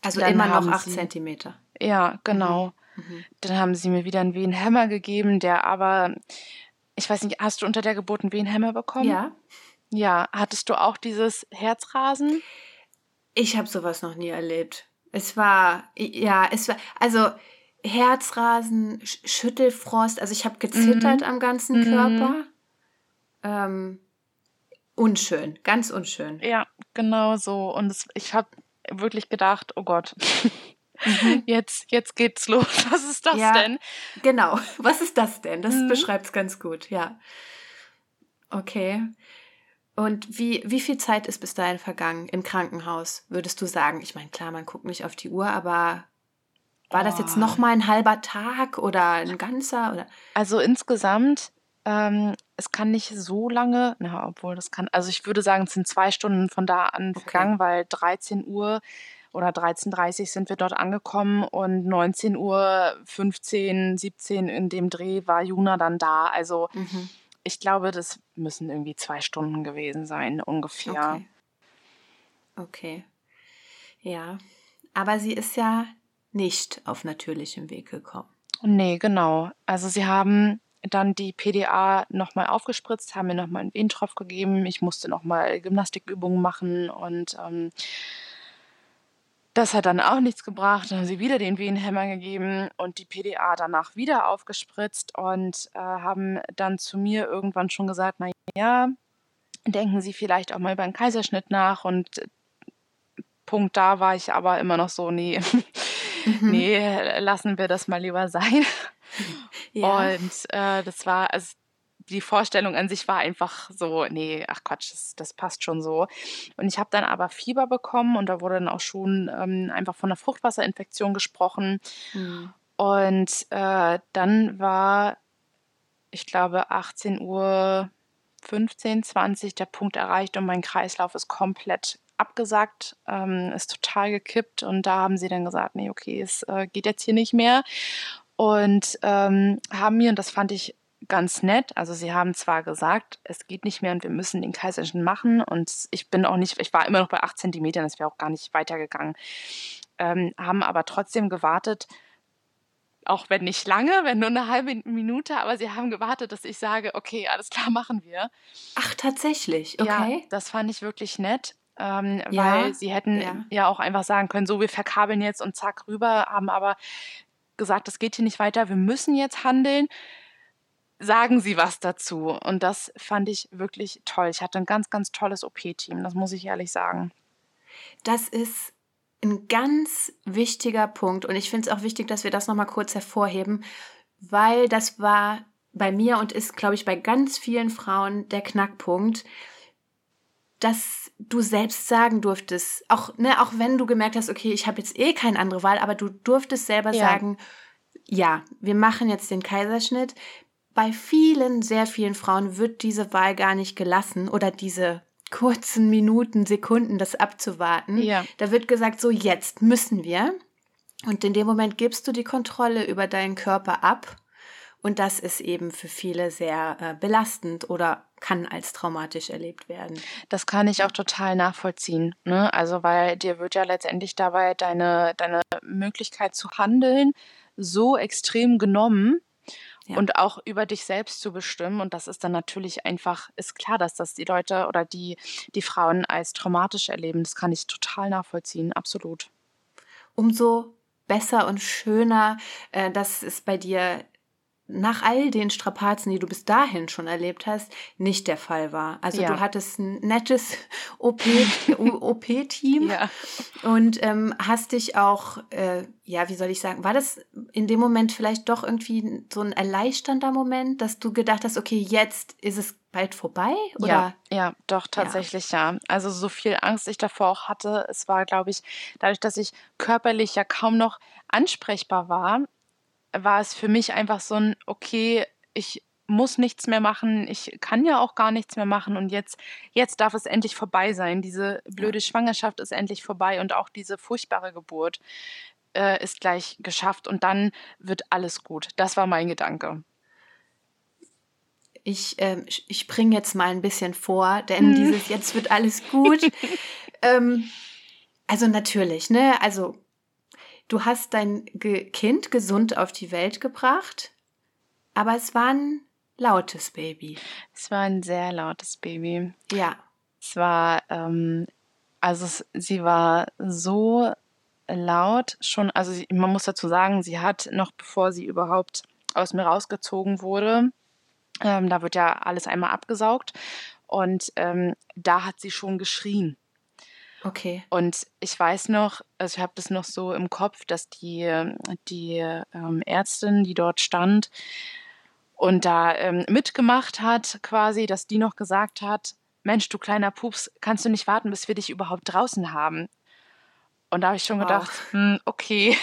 also immer noch 8 Zentimeter. Ja, genau. Mhm. mhm. Dann haben sie mir wieder einen Wehenhämmer gegeben, der aber, ich weiß nicht, hast du unter der Geburt einen Wehenhämmer bekommen? Ja. Ja, hattest du auch dieses Herzrasen? Ich habe sowas noch nie erlebt. Es war, ja, es war, also Herzrasen, Schüttelfrost, also ich habe gezittert mhm. am ganzen mhm. Körper. Ähm, unschön, ganz unschön. Ja, genau so. Und es, ich habe wirklich gedacht, oh Gott, mhm. jetzt, jetzt geht's los. Was ist das ja, denn? Genau, was ist das denn? Das mhm. beschreibt es ganz gut, ja. Okay. Und wie, wie viel Zeit ist bis dahin vergangen im Krankenhaus, würdest du sagen? Ich meine, klar, man guckt nicht auf die Uhr, aber war oh. das jetzt noch mal ein halber Tag oder ein ganzer? Oder? Also insgesamt, ähm, es kann nicht so lange, na, obwohl das kann, also ich würde sagen, es sind zwei Stunden von da an okay. vergangen, weil 13 Uhr oder 13.30 Uhr sind wir dort angekommen und 19 Uhr 15, 17 in dem Dreh war Juna dann da. Also mhm ich glaube, das müssen irgendwie zwei Stunden gewesen sein, ungefähr. Okay. okay. Ja. Aber sie ist ja nicht auf natürlichem Weg gekommen. Nee, genau. Also sie haben dann die PDA nochmal aufgespritzt, haben mir nochmal einen Wehentropf gegeben. Ich musste nochmal Gymnastikübungen machen und ähm, das hat dann auch nichts gebracht. Dann haben sie wieder den Wehenhämmer gegeben und die PDA danach wieder aufgespritzt und äh, haben dann zu mir irgendwann schon gesagt, na ja, denken Sie vielleicht auch mal über einen Kaiserschnitt nach und äh, Punkt da war ich aber immer noch so, nee, mhm. nee, lassen wir das mal lieber sein. Ja. Und äh, das war, also die Vorstellung an sich war einfach so, nee, ach Quatsch, das, das passt schon so. Und ich habe dann aber Fieber bekommen und da wurde dann auch schon ähm, einfach von einer Fruchtwasserinfektion gesprochen. Mhm. Und äh, dann war, ich glaube, 18 Uhr 15, 20 der Punkt erreicht und mein Kreislauf ist komplett abgesagt, ähm, ist total gekippt und da haben sie dann gesagt, nee, okay, es äh, geht jetzt hier nicht mehr und ähm, haben mir, und das fand ich ganz nett. Also sie haben zwar gesagt, es geht nicht mehr und wir müssen den Kaiserschnitt machen und ich bin auch nicht, ich war immer noch bei 8 Zentimetern, das wäre auch gar nicht weitergegangen. Ähm, haben aber trotzdem gewartet, auch wenn nicht lange, wenn nur eine halbe Minute, aber sie haben gewartet, dass ich sage, okay, alles klar, machen wir. Ach, tatsächlich, okay. Ja, das fand ich wirklich nett. Ähm, ja, weil sie hätten ja. ja. auch einfach sagen können, so, wir verkabeln jetzt und zack rüber, haben aber gesagt, das geht hier nicht weiter, wir müssen jetzt handeln. Sagen Sie was dazu. Und das fand ich wirklich toll. Ich hatte ein ganz, ganz tolles OP-Team, das muss ich ehrlich sagen. Das ist ein ganz wichtiger Punkt und ich finde es auch wichtig, dass wir das nochmal kurz hervorheben, weil das war bei mir und ist, glaube ich, bei ganz vielen Frauen der Knackpunkt, dass du selbst sagen durftest, auch, ne, auch wenn du gemerkt hast, okay, ich habe jetzt eh keine andere Wahl, aber du durftest selber ja. sagen, ja, wir machen jetzt den Kaiserschnitt. Bei vielen, sehr vielen Frauen wird diese Wahl gar nicht gelassen oder diese kurzen Minuten, Sekunden, das abzuwarten. Ja. Da wird gesagt, so jetzt müssen wir. Und in dem Moment gibst du die Kontrolle über deinen Körper ab und das ist eben für viele sehr äh, belastend oder kann als traumatisch erlebt werden. Das kann ich auch total nachvollziehen. Ne? Also, weil dir wird ja letztendlich dabei deine, deine Möglichkeit zu handeln so extrem genommen, ja. und auch über dich selbst zu bestimmen. Und das ist dann natürlich einfach, ist klar, dass das die Leute oder die, die Frauen als traumatisch erleben. Das kann ich total nachvollziehen, absolut. Umso besser und schöner, äh, dass es bei dir nach all den Strapazen, die du bis dahin schon erlebt hast, nicht der Fall war. Also ja. du hattest ein nettes OP-Team ja. und ähm, hast dich auch, äh, ja, wie soll ich sagen, war das in dem Moment vielleicht doch irgendwie so ein erleichternder Moment, dass du gedacht hast, okay, jetzt ist es bald vorbei? Oder? Ja, ja, doch, tatsächlich ja. ja. Also so viel Angst ich davor auch hatte, es war, glaube ich, dadurch, dass ich körperlich ja kaum noch ansprechbar war, war es für mich einfach so ein, okay, ich muss nichts mehr machen, ich kann ja auch gar nichts mehr machen und jetzt, jetzt darf es endlich vorbei sein. Diese blöde Schwangerschaft ist endlich vorbei und auch diese furchtbare Geburt äh, ist gleich geschafft und dann wird alles gut. Das war mein Gedanke. Ich, äh, ich bringe jetzt mal ein bisschen vor, denn hm. dieses jetzt wird alles gut. ähm, also natürlich, ne? Also du hast dein Ge Kind gesund auf die Welt gebracht, aber es war ein lautes Baby. Es war ein sehr lautes Baby. Ja. Es war, ähm, also es, sie war so laut schon, also sie, man muss dazu sagen, sie hat noch bevor sie überhaupt aus mir rausgezogen wurde, ähm, da wird ja alles einmal abgesaugt und ähm, da hat sie schon geschrien. Okay. Und ich weiß noch, also ich habe das noch so im Kopf, dass die, die ähm, Ärztin, die dort stand und da ähm, mitgemacht hat, quasi, dass die noch gesagt hat, Mensch, du kleiner Pups, kannst du nicht warten, bis wir dich überhaupt draußen haben? Und da habe ich schon gedacht, wow. hm, okay.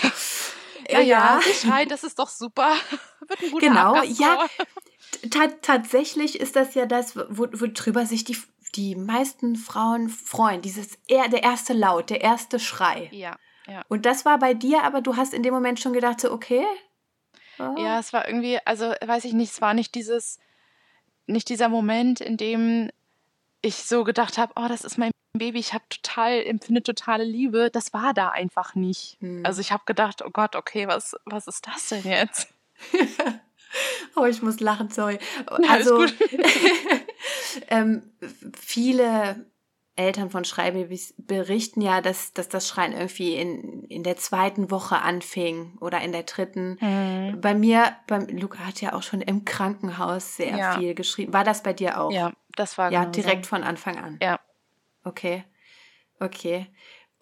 ja, ja, ja. das ist doch super. Wird ein guter Genau, ja. tatsächlich ist das ja das, worüber wo sich die die meisten Frauen freuen. Dieses er, der erste Laut, der erste Schrei. Ja, ja. Und das war bei dir, aber du hast in dem Moment schon gedacht, so, okay. Oh. Ja, es war irgendwie, also weiß ich nicht, es war nicht dieses, nicht dieser Moment, in dem ich so gedacht habe, oh, das ist mein Baby, ich habe total, empfinde totale Liebe. Das war da einfach nicht. Hm. Also ich habe gedacht, oh Gott, okay, was, was ist das denn jetzt? oh, ich muss lachen, sorry. Also, ähm, viele Eltern von Schreibabys berichten ja, dass, dass das Schreien irgendwie in, in der zweiten Woche anfing oder in der dritten. Mhm. Bei mir, beim Luca hat ja auch schon im Krankenhaus sehr ja. viel geschrieben. War das bei dir auch? Ja, das war Ja, genau direkt so. von Anfang an. Ja. Okay. Okay.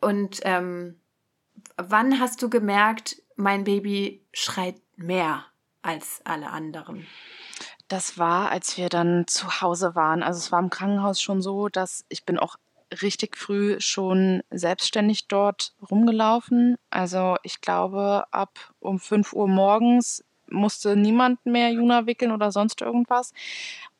Und ähm, wann hast du gemerkt, mein Baby schreit mehr als alle anderen? Das war, als wir dann zu Hause waren. Also es war im Krankenhaus schon so, dass ich bin auch richtig früh schon selbstständig dort rumgelaufen. Also ich glaube, ab um 5 Uhr morgens musste niemand mehr Juna wickeln oder sonst irgendwas.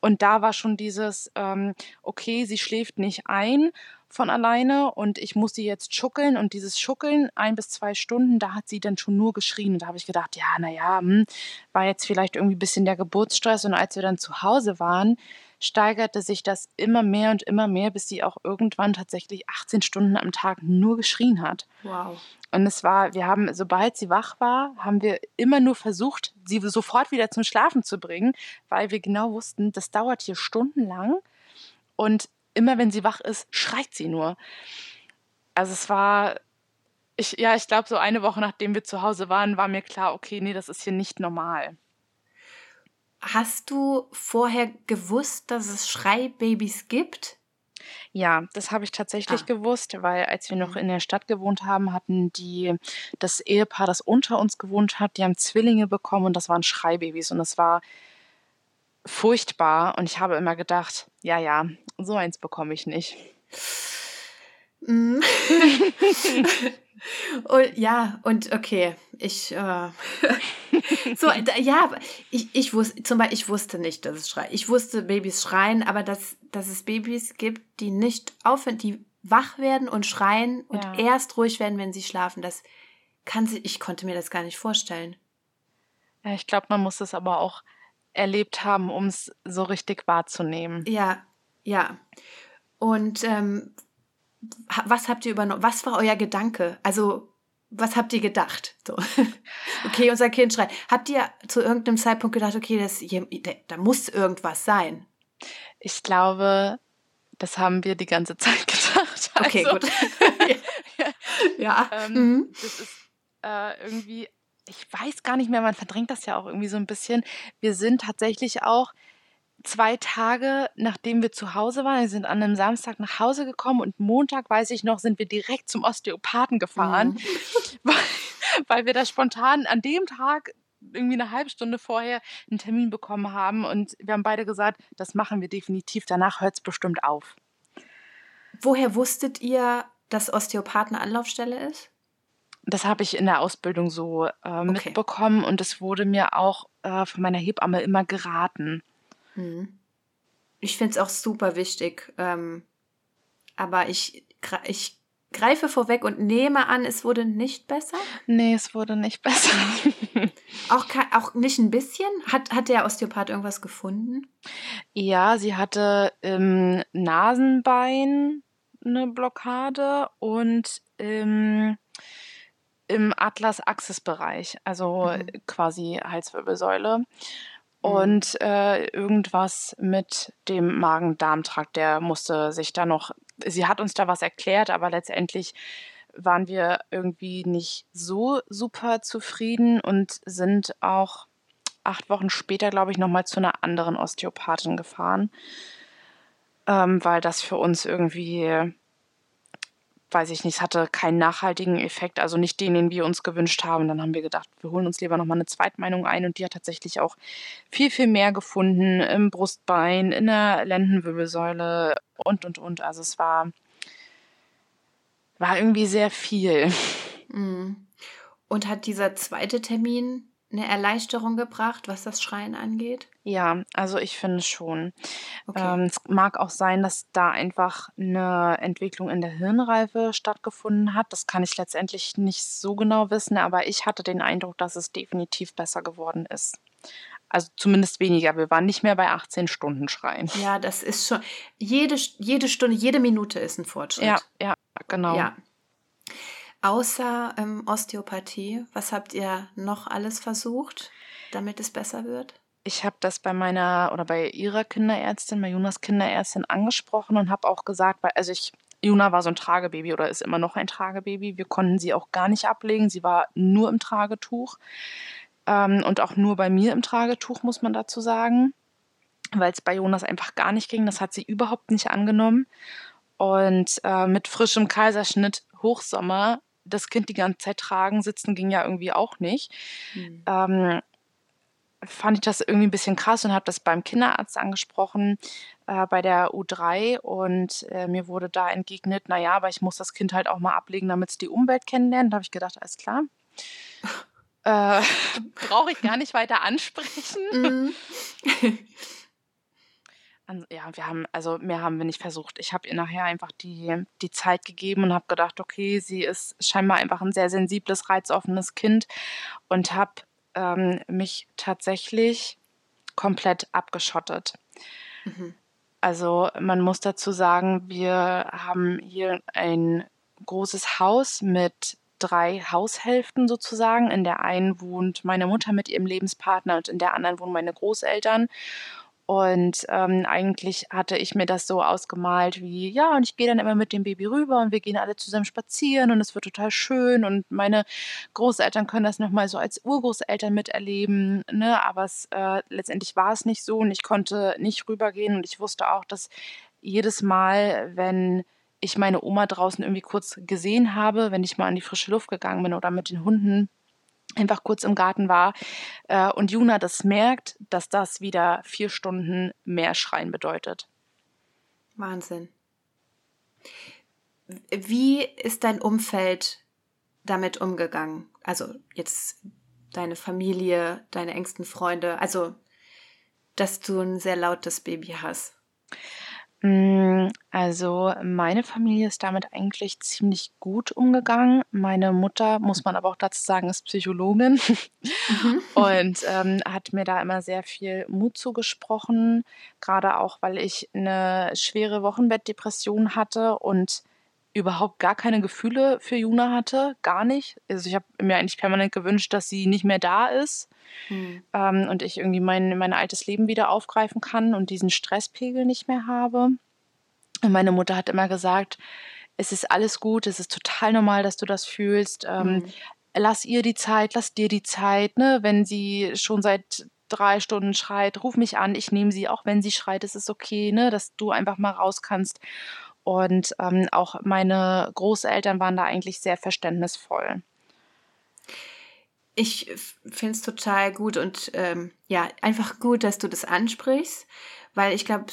Und da war schon dieses, ähm, okay, sie schläft nicht ein von alleine und ich muss sie jetzt schuckeln und dieses Schuckeln ein bis zwei Stunden, da hat sie dann schon nur geschrien und da habe ich gedacht, ja, naja, hm, war jetzt vielleicht irgendwie ein bisschen der Geburtsstress und als wir dann zu Hause waren, steigerte sich das immer mehr und immer mehr, bis sie auch irgendwann tatsächlich 18 Stunden am Tag nur geschrien hat. Wow. Und es war, wir haben, sobald sie wach war, haben wir immer nur versucht, sie sofort wieder zum Schlafen zu bringen, weil wir genau wussten, das dauert hier stundenlang. Und immer wenn sie wach ist, schreit sie nur. Also es war Ich ja, ich glaube, so eine Woche, nachdem wir zu Hause waren, war mir klar: „Okay, ne, das ist hier nicht normal.“ Hast du vorher gewusst, dass es Schreibabys gibt? Ja, das habe ich tatsächlich Ah. gewusst, weil als wir noch Mhm. in der Stadt gewohnt haben, hatten die das Ehepaar, das unter uns gewohnt hat, die haben Zwillinge bekommen und das waren Schreibabys und das war furchtbar und ich habe immer gedacht: „Ja, ja, so eins bekomme ich nicht.“ Mhm. Und ja, und okay, ich, äh so, d ja, ich ich wus zum Bei ich wusste nicht, dass es schrei ich wusste, Babys schreien, aber dass dass es Babys gibt, die nicht aufhören die wach werden und schreien und Ja. erst ruhig werden, wenn sie schlafen, das kann si ich konnte mir das gar nicht vorstellen. Ja, ich glaube, man muss es aber auch erlebt haben, um's so richtig wahrzunehmen. Ja, ja. Und, ähm, was habt ihr übernommen? Was war euer Gedanke? Also, was habt ihr gedacht? So. Okay, unser Kind schreit. Habt ihr zu irgendeinem Zeitpunkt gedacht: „Okay, das hier da muss irgendwas sein?“ Ich glaube, das haben wir die ganze Zeit gedacht. Okay, Also, gut. ja, Ja. ähm, Mhm. das ist, äh, irgendwie ich weiß gar nicht mehr, man verdrängt das ja auch irgendwie so 'n bisschen. Wir sind tatsächlich auch 2 Tage, nachdem wir zu Hause waren wir sind an 'nem Samstag nach Hause gekommen und Montag, weiß ich noch, sind wir direkt zum Osteopathen gefahren, Mhm. weil weil wir da spontan an dem Tag irgendwie 'ne halbe Stunde vorher 'n Termin bekommen haben und wir haben beide gesagt: „Das machen wir definitiv, danach hört's bestimmt auf.“ Woher wusstet ihr, dass Osteopath 'ne Anlaufstelle ist? Das habe ich in der Ausbildung so, äh, Okay. mitbekommen und es wurde mir auch, äh, von meiner Hebamme immer geraten. Mhm. Ich finde es auch super wichtig, ähm, aber ich ich greife vorweg und nehme an, es wurde nicht besser? Ne, es wurde nicht besser. Auch auch nicht 'n bisschen? Hat hat der Osteopath irgendwas gefunden? Ja, sie hatte im Nasenbein 'ne Blockade und im im Atlas-Axis-Bereich, also Mhm. quasi Halswirbelsäule Mhm. und, äh, irgendwas mit dem Magen-Darm-Trakt, der musste sich da noch sie hat uns da was erklärt, aber letztendlich waren wir irgendwie nicht so super zufrieden und sind auch 8 Wochen später, glaube ich, noch mal zu 'ner anderen Osteopathin gefahren ähm, weil das für uns irgendwie weiß ich nicht, es hatte keinen nachhaltigen Effekt, also nicht den, den wir uns gewünscht haben. Dann haben wir gedacht, wir holen uns lieber noch mal 'ne Zweitmeinung ein und die hat tatsächlich auch viel, viel mehr gefunden im Brustbein, in der Lendenwirbelsäule und, und, und. Also, es war war irgendwie sehr viel. Mhm. Und hat dieser 2. Termin 'ne Erleichterung gebracht, was das Schreien angeht? Ja, also ich finde schon. Okay. Ähm, es mag auch sein, dass da einfach 'ne Entwicklung in der Hirnreife stattgefunden hat. Das kann ich letztendlich nicht so genau wissen, aber ich hatte den Eindruck, dass es definitiv besser geworden ist. Also, zumindest weniger. Wir waren nicht mehr bei 18 Stunden Schreien. Ja, das ist schon jede jede Stunde, jede Minute ist 'n Fortschritt. Ja, ja, genau. Ja. Außer, ähm, Osteopathie, was habt ihr noch alles versucht, damit es besser wird? Ich habe das bei meiner oder bei ihrer Kinderärztin, bei Junas Kinderärztin angesprochen und habe auch gesagt weil also ich Juna war so 'n Tragebaby oder ist immer noch ein Tragebaby. Wir konnten sie auch gar nicht ablegen. Sie war nur im Tragetuch, ähm, und auch nur bei mir im Tragetuch, muss man dazu sagen, weil's bei Jonas einfach gar nicht ging. Das hat sie überhaupt nicht angenommen. Und, äh, mit frischem Kaiserschnitt, Hochsommer, das Kind die ganze Zeit tragen, sitzen ging ja irgendwie auch nicht. Mhm. Ähm, fand ich das irgendwie 'n bisschen krass und habe das beim Kinderarzt angesprochen, äh, bei der U3 und, äh, mir wurde da entgegnet: „Na ja, aber ich muss das Kind halt auch mal ablegen, damit's die Umwelt kennenlernt.“ Da habe ich gedacht: „Alles klar.“ Äh, brauche ich gar nicht weiter ansprechen. Mhm. Ja, wir haben also mehr haben wir nicht versucht. Ich habe ihr nachher einfach die die Zeit gegeben und habe gedacht: „Okay, sie ist scheinbar einfach 'n sehr sensibles, reizoffenes Kind“ und habe, ähm, mich tatsächlich komplett abgeschottet. Mhm. Also, man muss dazu sagen, wir haben hier ein großes Haus mit 3 Haushälften sozusagen. In der einen wohnt meine Mutter mit ihrem Lebenspartner und in der anderen wohnen meine Großeltern. Und ähm, eigentlich hatte ich mir das so ausgemalt wie, ja, und ich gehe dann immer mit dem Baby rüber und wir gehen alle zusammen spazieren und es wird total schön und meine Großeltern können das nochmal so als Urgroßeltern miterleben, ne? Aber es, äh, letztendlich war es nicht so und ich konnte nicht rübergehen und ich wusste auch, dass jedes Mal, wenn ich meine Oma draußen irgendwie kurz gesehen habe, wenn ich mal an die frische Luft gegangen bin oder mit den Hunden, einfach kurz im Garten war äh, und Juna das merkt, dass das wieder vier Stunden mehr Schreien bedeutet. Wahnsinn. Wie ist dein Umfeld damit umgegangen? Also jetzt deine Familie, deine engsten Freunde, also dass du ein sehr lautes Baby hast. Mm, also, meine Familie ist damit eigentlich ziemlich gut umgegangen. Meine Mutter, muss man aber auch dazu sagen, ist Psychologin mhm. und, ähm, hat mir da immer sehr viel Mut zugesprochen, Gerade auch, weil ich eine schwere Wochenbettdepression hatte und überhaupt gar keine Gefühle für Juna hatte, gar nicht. Also, ich habe mir eigentlich permanent gewünscht, dass sie nicht mehr da ist, mhm. ähm, und ich irgendwie mein mein altes Leben wieder aufgreifen kann und diesen Stresspegel nicht mehr habe. Und meine Mutter hat immer gesagt: „Es ist alles gut, es ist total normal, dass du das fühlst. Ähm, mhm. Lass ihr die Zeit, lass dir die Zeit, ne? Wenn sie schon seit drei Stunden schreit, ruf mich an, ich nehme sie, auch wenn sie schreit, es ist okay, ne, dass du einfach mal raus kannst.“ Und, ähm, auch meine Großeltern waren da eigentlich sehr verständnisvoll. Ich finde es total gut und ähm, ja, einfach gut, dass du das ansprichst, weil ich glaube,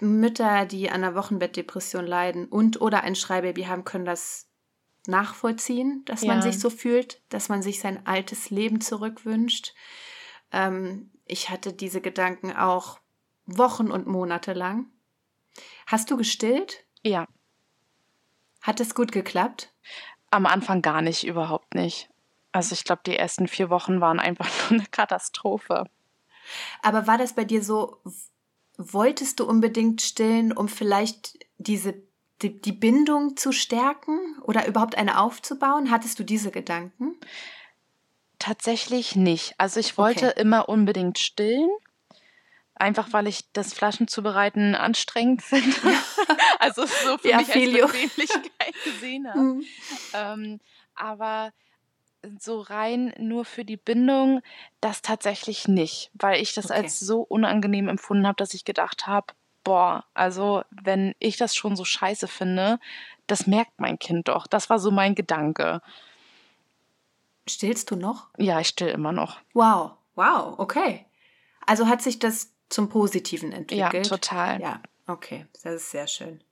Mütter, die an einer Wochenbettdepression leiden und oder ein Schreibaby haben, können das nachvollziehen, dass ja. man sich so fühlt, dass man sich sein altes Leben zurückwünscht. Ähm, ich hatte diese Gedanken auch Wochen und Monate lang. Hast du gestillt? Ja. Hat es gut geklappt? Am Anfang gar nicht, überhaupt nicht. Also ich glaube, die ersten vier Wochen waren einfach nur eine Katastrophe. Aber war das bei dir so, wolltest du unbedingt stillen, um vielleicht diese die, die Bindung zu stärken oder überhaupt eine aufzubauen? Hattest du diese Gedanken? Tatsächlich nicht. Also ich wollte okay. immer unbedingt stillen. Einfach weil ich das Flaschenzubereiten anstrengend finde. also so für ja, mich Filio. als Bequemlichkeit gesehen habe. Mhm. Ähm, aber so rein nur für die Bindung, das tatsächlich nicht, weil ich das okay. als so unangenehm empfunden habe, dass ich gedacht habe, boah, also wenn ich das schon so scheiße finde, das merkt mein Kind doch. Das war so mein Gedanke. Stillst du noch? Ja, ich still immer noch. Wow, wow, okay. Also hat sich das zum Positiven entwickelt? Ja, total. Ja, okay, das ist sehr schön.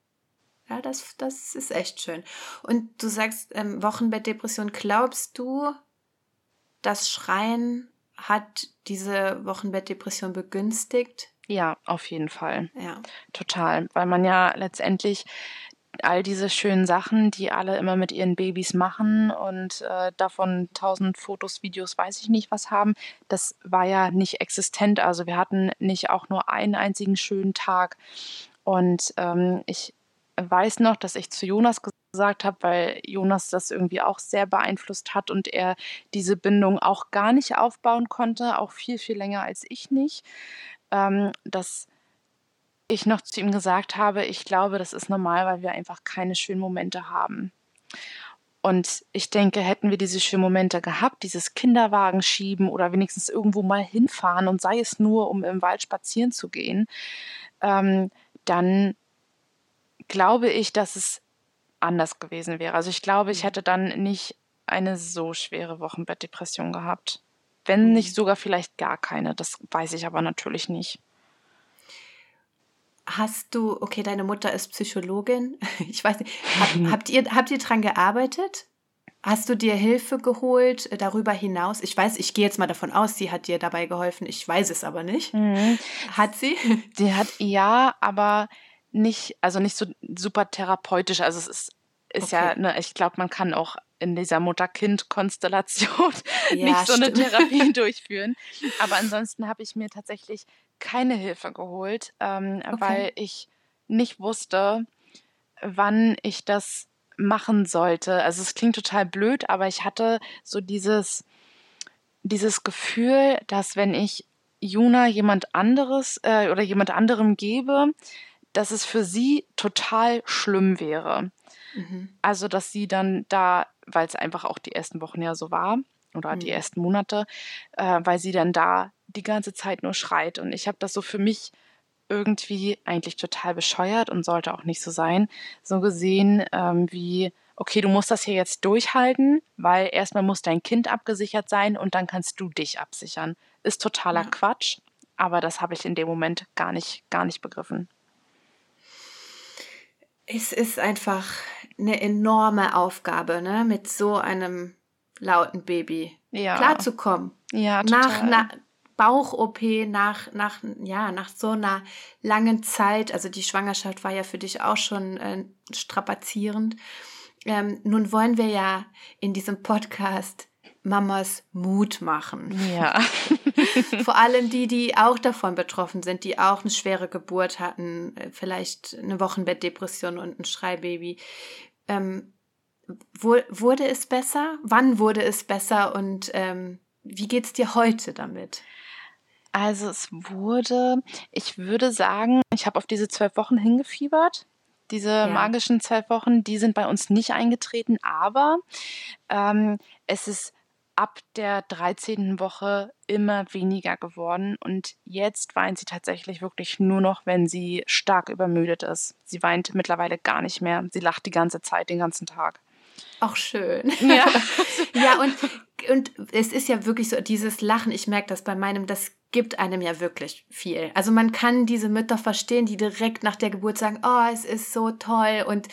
Ja, das, das ist echt schön. Und du sagst, ähm, Wochenbettdepression, glaubst du, das Schreien hat diese Wochenbettdepression begünstigt? Ja, auf jeden Fall. Ja. Total. Weil man ja letztendlich all diese schönen Sachen, die alle immer mit ihren Babys machen und äh, davon tausend Fotos, Videos, weiß ich nicht was haben, das war ja nicht existent. Also wir hatten nicht auch nur einen einzigen schönen Tag. Und ähm, ich weiß noch, dass ich zu Jonas gesagt habe, weil Jonas das irgendwie auch sehr beeinflusst hat und er diese Bindung auch gar nicht aufbauen konnte, auch viel, viel länger als ich nicht, ähm, dass ich noch zu ihm gesagt habe, ich glaube, das ist normal, weil wir einfach keine schönen Momente haben. Und ich denke, hätten wir diese schönen Momente gehabt, dieses Kinderwagen schieben oder wenigstens irgendwo mal hinfahren und sei es nur, um im Wald spazieren zu gehen, ähm, dann glaube ich, dass es anders gewesen wäre. Also ich glaube, ich mhm. hätte dann nicht eine so schwere Wochenbettdepression gehabt. Wenn nicht mhm. sogar vielleicht gar keine. Das weiß ich aber natürlich nicht. Hast du, okay, deine Mutter ist Psychologin. Ich weiß nicht, hab, habt, ihr, habt ihr dran gearbeitet? Hast du dir Hilfe geholt äh, darüber hinaus? Ich weiß, ich gehe jetzt mal davon aus, sie hat dir dabei geholfen. Ich weiß es aber nicht. Mhm. Hat sie? Sie hat ja, aber nicht, also nicht so super therapeutisch. Also es ist, ist okay. ja, ne, ich glaube, man kann auch in dieser Mutter-Kind-Konstellation ja, nicht so stimmt. eine Therapie durchführen. Aber ansonsten habe ich mir tatsächlich keine Hilfe geholt, ähm, okay. weil ich nicht wusste, wann ich das machen sollte. Also es klingt total blöd, aber ich hatte so dieses, dieses Gefühl, dass wenn ich Juna jemand anderes äh, oder jemand anderem gebe, dass es für sie total schlimm wäre. Mhm. Also, dass sie dann da, weil es einfach auch die ersten Wochen ja so war oder mhm. die ersten Monate, äh, weil sie dann da die ganze Zeit nur schreit. Und ich habe das so für mich irgendwie eigentlich total bescheuert und sollte auch nicht so sein, so gesehen ähm, wie, okay, du musst das hier jetzt durchhalten, weil erstmal muss dein Kind abgesichert sein und dann kannst du dich absichern. Ist totaler ja. Quatsch, aber das habe ich in dem Moment gar nicht, gar nicht begriffen. Es ist einfach eine enorme Aufgabe, ne, mit so einem lauten Baby ja. klarzukommen. Ja, total. Nach, na, Bauch-OP nach, nach, ja, nach so einer langen Zeit, also die Schwangerschaft war ja für dich auch schon äh, strapazierend. Ähm, nun wollen wir ja in diesem Podcast Mamas Mut machen. Ja. Vor allem die, die auch davon betroffen sind, die auch eine schwere Geburt hatten, äh, vielleicht eine Wochenbettdepression und ein Schreibaby. Ähm, wurde es besser? Wann wurde es besser und ähm, wie geht es dir heute damit? Also es wurde, ich würde sagen, ich habe auf diese zwölf Wochen hingefiebert. Diese ja. magischen zwölf Wochen, die sind bei uns nicht eingetreten, aber ähm, es ist ab der 13. Woche immer weniger geworden und jetzt weint sie tatsächlich wirklich nur noch, wenn sie stark übermüdet ist. Sie weint mittlerweile gar nicht mehr. Sie lacht die ganze Zeit, den ganzen Tag. Auch schön. Ja, ja und, und es ist ja wirklich so, dieses Lachen, ich merke das bei meinem, das gibt einem ja wirklich viel. Also man kann diese Mütter verstehen, die direkt nach der Geburt sagen, oh, es ist so toll und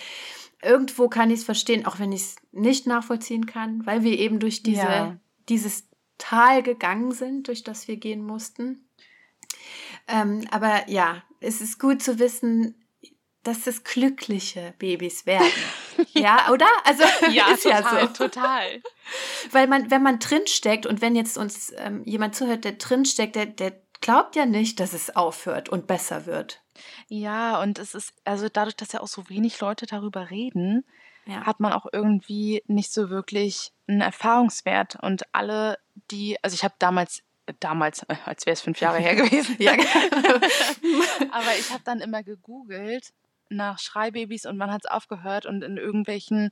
irgendwo kann ich es verstehen, auch wenn ich es nicht nachvollziehen kann, weil wir eben durch diese, ja. dieses Tal gegangen sind, durch das wir gehen mussten. Ähm, aber ja, es ist gut zu wissen, dass es glückliche Babys werden. ja. ja, oder? Also ja, ist total, ja so. total. Weil man, wenn man drinsteckt und wenn jetzt uns ähm, jemand zuhört, der drinsteckt, der, der glaubt ja nicht, dass es aufhört und besser wird. Ja, und es ist, also dadurch, dass ja auch so wenig Leute darüber reden, ja. hat man auch irgendwie nicht so wirklich einen Erfahrungswert. Und alle, die, also ich habe damals damals, äh, als wäre es fünf Jahre her gewesen. ja. Aber ich habe dann immer gegoogelt, nach Schreibabys und man hat es aufgehört und in irgendwelchen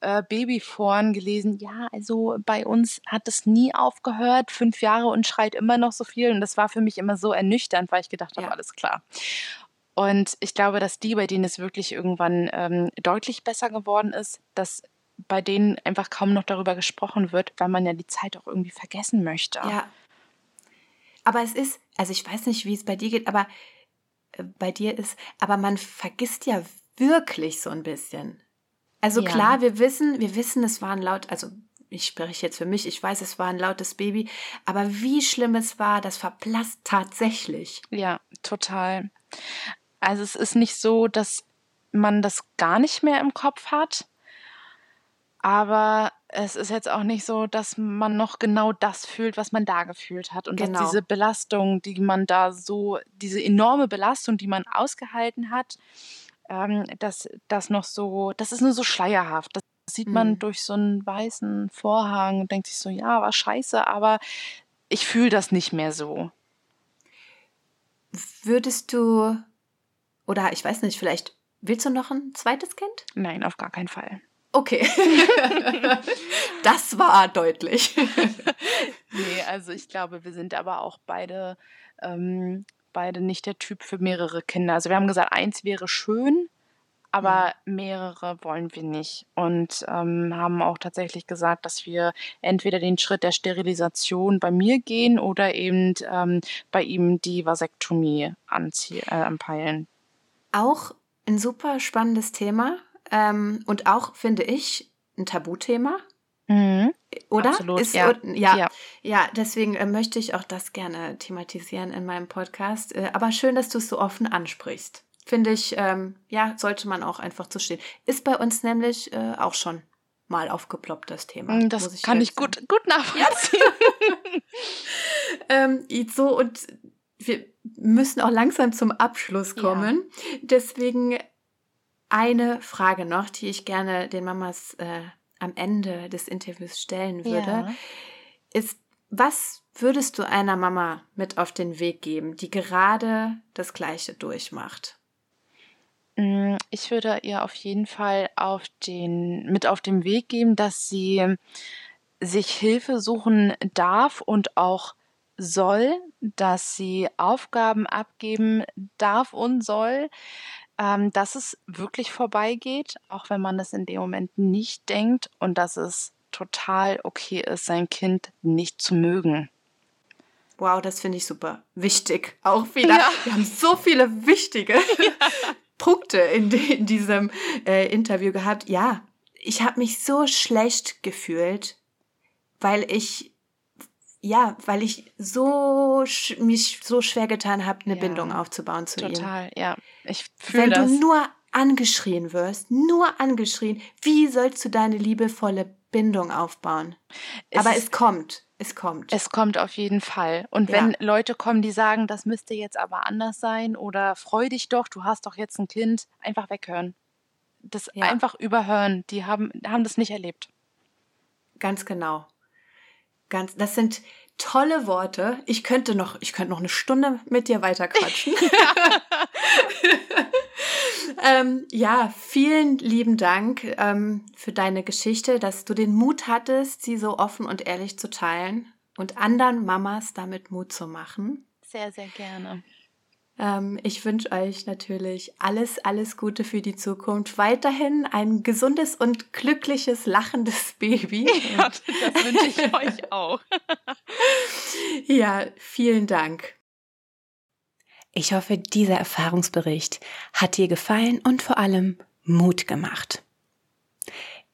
äh, Babyforen gelesen, ja, also bei uns hat es nie aufgehört, fünf Jahre und schreit immer noch so viel. Und das war für mich immer so ernüchternd, weil ich gedacht habe, ja. alles klar. Und ich glaube, dass die, bei denen es wirklich irgendwann ähm, deutlich besser geworden ist, dass bei denen einfach kaum noch darüber gesprochen wird, weil man ja die Zeit auch irgendwie vergessen möchte. Ja. Aber es ist, also ich weiß nicht, wie es bei dir geht, aber bei dir ist, aber man vergisst ja wirklich so ein bisschen. Also ja. klar, wir wissen, wir wissen, es war ein laut, also ich spreche jetzt für mich, ich weiß, es war ein lautes Baby, aber wie schlimm es war, das verblasst tatsächlich. Ja, total. Also es ist nicht so, dass man das gar nicht mehr im Kopf hat, aber es ist jetzt auch nicht so, dass man noch genau das fühlt, was man da gefühlt hat. Und genau. dass diese Belastung, die man da so, diese enorme Belastung, die man ausgehalten hat, ähm, dass das noch so, das ist nur so schleierhaft. Das sieht man mhm. durch so einen weißen Vorhang und denkt sich so, ja, war scheiße, aber ich fühle das nicht mehr so. Würdest du, oder ich weiß nicht, vielleicht willst du noch ein zweites Kind? Nein, auf gar keinen Fall. Okay. das war deutlich. nee, also ich glaube, wir sind aber auch beide, ähm, beide nicht der Typ für mehrere Kinder. Also wir haben gesagt, eins wäre schön, aber mhm. mehrere wollen wir nicht. Und ähm, haben auch tatsächlich gesagt, dass wir entweder den Schritt der Sterilisation bei mir gehen oder eben ähm, bei ihm die Vasektomie anzie äh, anpeilen. Auch ein super spannendes Thema ähm, und auch, finde ich, ein Tabuthema. Mhm. Oder? Absolut, Ist, ja. ja. ja. Ja, deswegen äh, möchte ich auch das gerne thematisieren in meinem Podcast. Äh, aber schön, dass du es so offen ansprichst. Finde ich, ähm, ja, sollte man auch einfach zu stehen. Ist bei uns nämlich äh, auch schon mal aufgeploppt, das Thema. Mm, das ich kann ich gut, gut nachvollziehen. ähm, so, und wir müssen auch langsam zum Abschluss kommen. Ja. Deswegen eine Frage noch, die ich gerne den Mamas äh, am Ende des Interviews stellen würde, ja. ist, was würdest du einer Mama mit auf den Weg geben, die gerade das Gleiche durchmacht? Mm, ich würde ihr auf jeden Fall auf den, mit auf den Weg geben, dass sie sich Hilfe suchen darf und auch soll, dass sie Aufgaben abgeben darf und soll, ähm, dass es wirklich vorbeigeht, auch wenn man das in dem Moment nicht denkt und dass es total okay ist, sein Kind nicht zu mögen. Wow, das finde ich super. Wichtig. Auch wieder. Ja. Wir haben so viele wichtige ja. Punkte in, in diesem äh, Interview gehabt. Ja, ich habe mich so schlecht gefühlt, weil ich ja, weil ich so mich so schwer getan habe, eine ja, Bindung aufzubauen zu total, ihm. Total, ja. Ich fühle das. Wenn du nur angeschrien wirst, nur angeschrien, wie sollst du deine liebevolle Bindung aufbauen? Es Aber es kommt. Es kommt. Es kommt auf jeden Fall. Und ja. wenn Leute kommen, die sagen, das müsste jetzt aber anders sein oder freu dich doch, du hast doch jetzt ein Kind, einfach weghören. Das ja. einfach überhören. Die haben, haben das nicht erlebt. Ganz genau. Ganz, das sind tolle Worte. Ich könnte noch, ich könnte noch eine Stunde mit dir weiter quatschen. ähm, ja, vielen lieben Dank ähm, für deine Geschichte, dass du den Mut hattest, sie so offen und ehrlich zu teilen und anderen Mamas damit Mut zu machen. Sehr, sehr gerne. Ähm, ich wünsche euch natürlich alles, alles Gute für die Zukunft. Weiterhin ein gesundes und glückliches, lachendes Baby. Ja, das wünsche ich euch auch. ja, vielen Dank. Ich hoffe, dieser Erfahrungsbericht hat dir gefallen und vor allem Mut gemacht.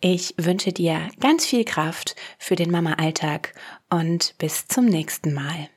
Ich wünsche dir ganz viel Kraft für den Mama-Alltag und bis zum nächsten Mal.